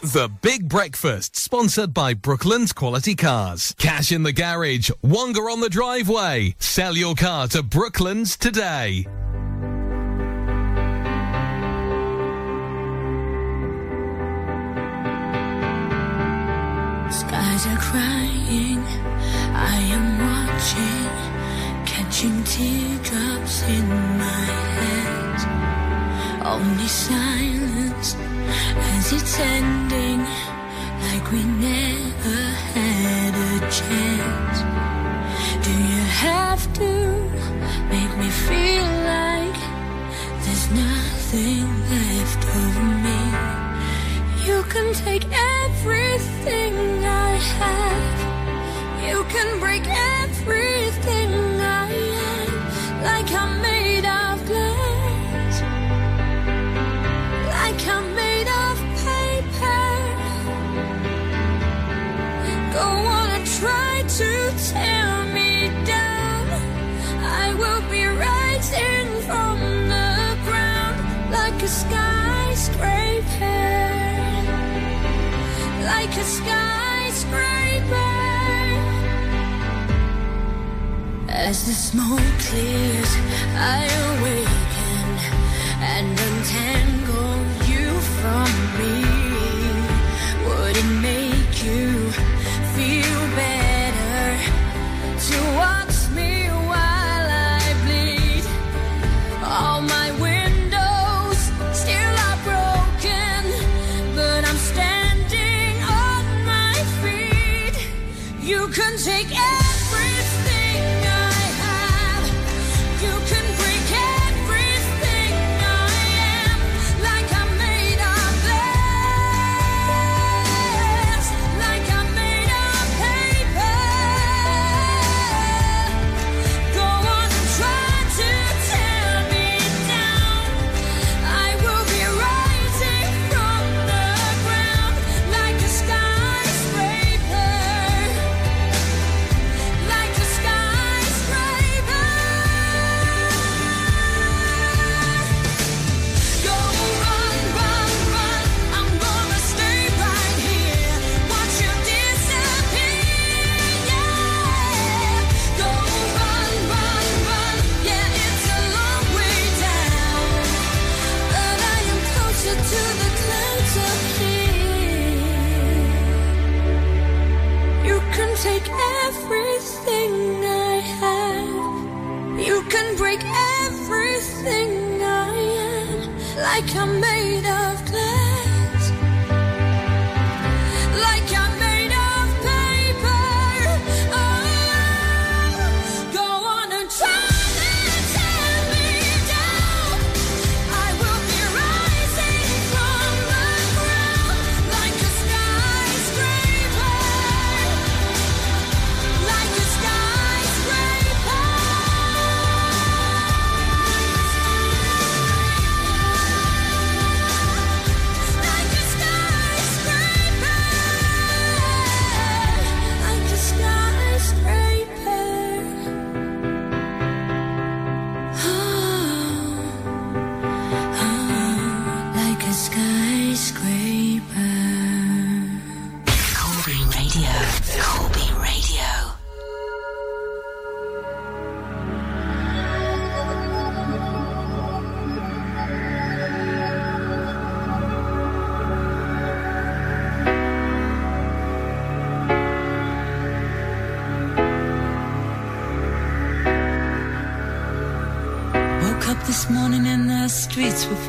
The Big Breakfast, sponsored by Brooklands Quality Cars. Cash in the garage, Wonga on the driveway. Sell your car to Brooklands today. Skies are crying, I am watching, catching teardrops in my head. Only silence as it's ending, like we never had a chance. Do you have to make me feel like there's nothing left of me? You can take everything I have. You can break everything I am. Like I'm made of glass. Like I'm made of paper. Go on and try to tear me down. I will be rising from the ground like a skyscraper like a skyscraper. As the smoke clears, I awaken and untangle you from me. Would it make you feel better to watch take take everything I have. You can break everything I am. Like I'm made of glass.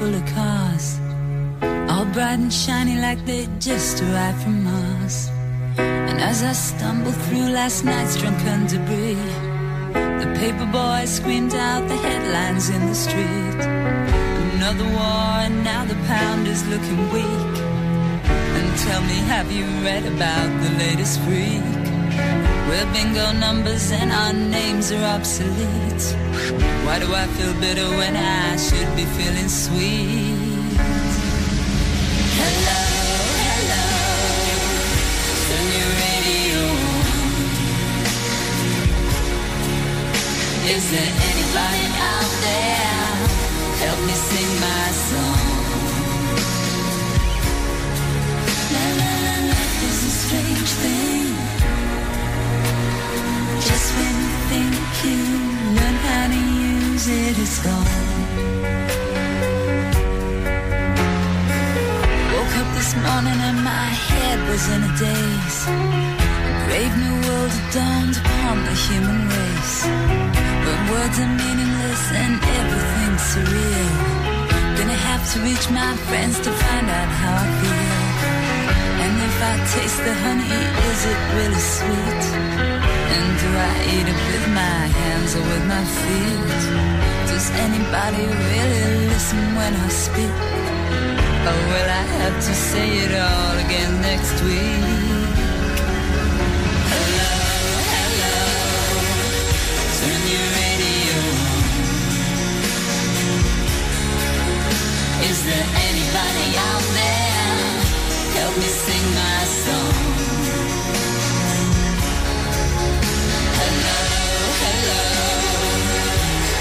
Full of cars. All bright and shiny like they just arrived from Mars. And as I stumbled through last night's drunken debris, the paper boy screamed out the headlines in the street. Another war, and now the pound is looking weak. And tell me, have you read about the latest freak? We're bingo numbers and our names are obsolete. Why do I feel bitter when I should be feeling sweet? Hello, hello, turn your radio. Is there anybody out there? Help me sing my song. La la la, life is a strange thing. When you think you learn how to use it, it's gone. Woke up this morning and my head was in a daze. A brave new world dawned upon the human race. Words are meaningless and surreal. Gonna have to reach my friends to find out how I feel. And if I taste the honey, is it really sweet? And do I eat it with my hands or with my feet? Does anybody really listen when I speak? Or will I have to say it all again next week? Hello, hello, turn your radio on. Is there anybody out there? Help me sing my song.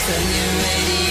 Turn your radio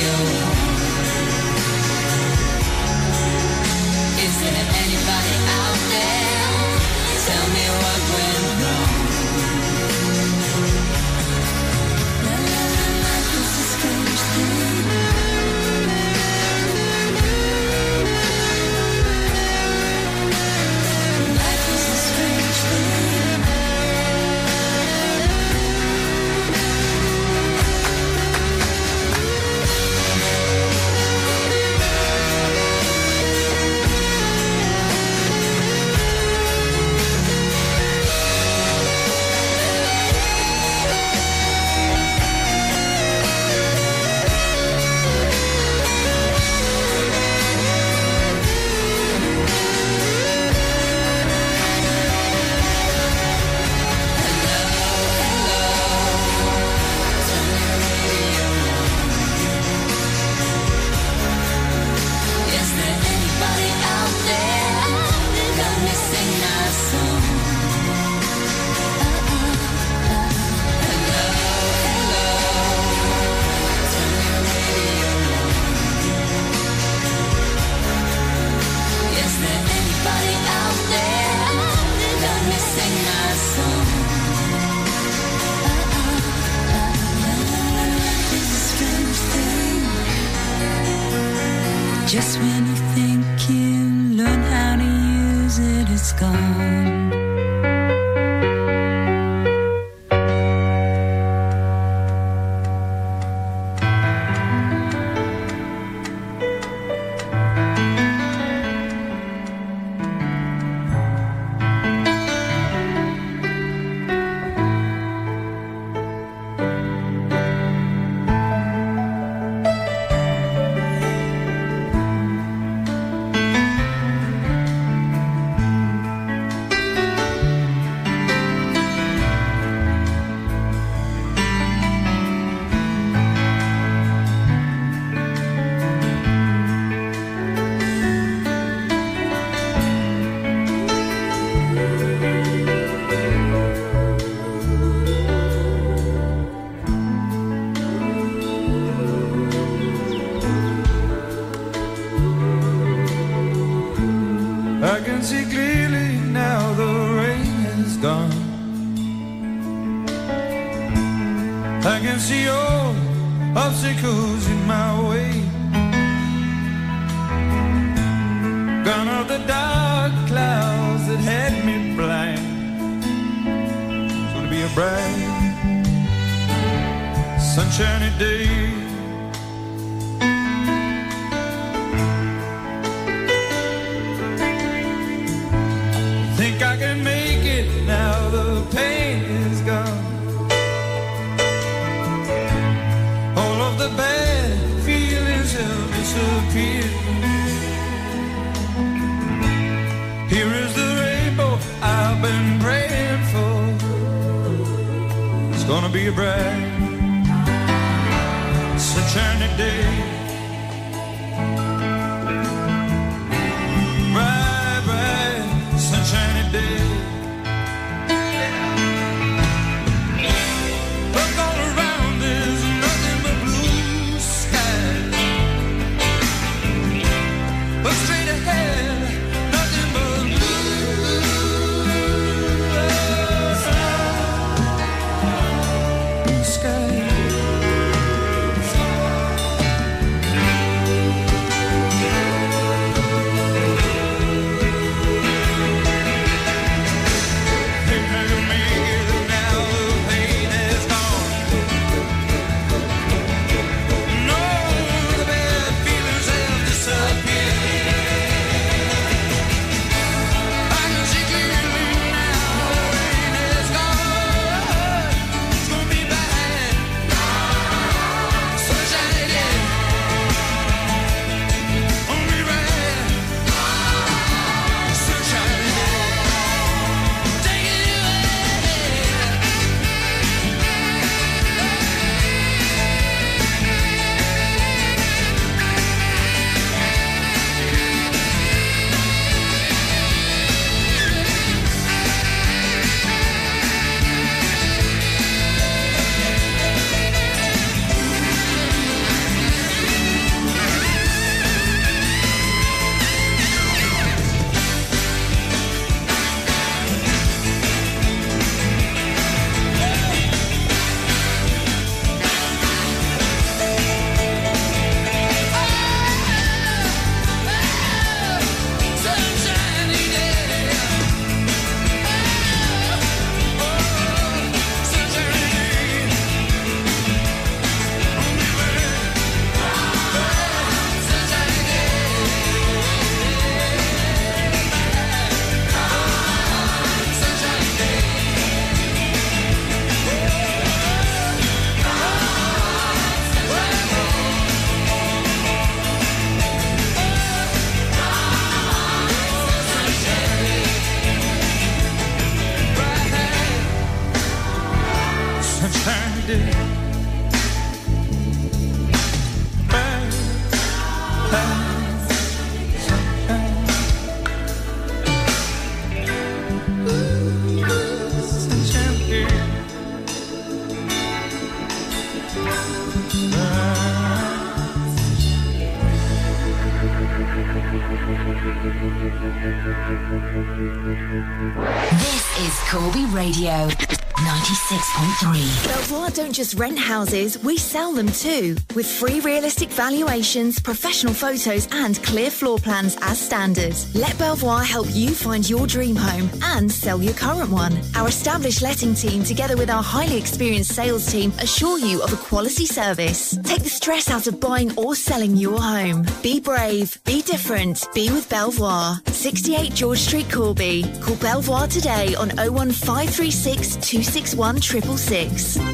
just rent houses, we sell them too. With free realistic valuations, professional photos, and clear floor plans as standard. Let Belvoir help you find your dream home and sell your current one. Our established letting team, together with our highly experienced sales team, assure you of a quality service. Take the stress out of buying or selling your home. Be brave, be different, be with Belvoir. 68 George Street, Corby. Call Belvoir today on 01536 261 666.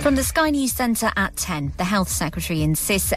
From the Sky News Centre at 10, the Health Secretary insists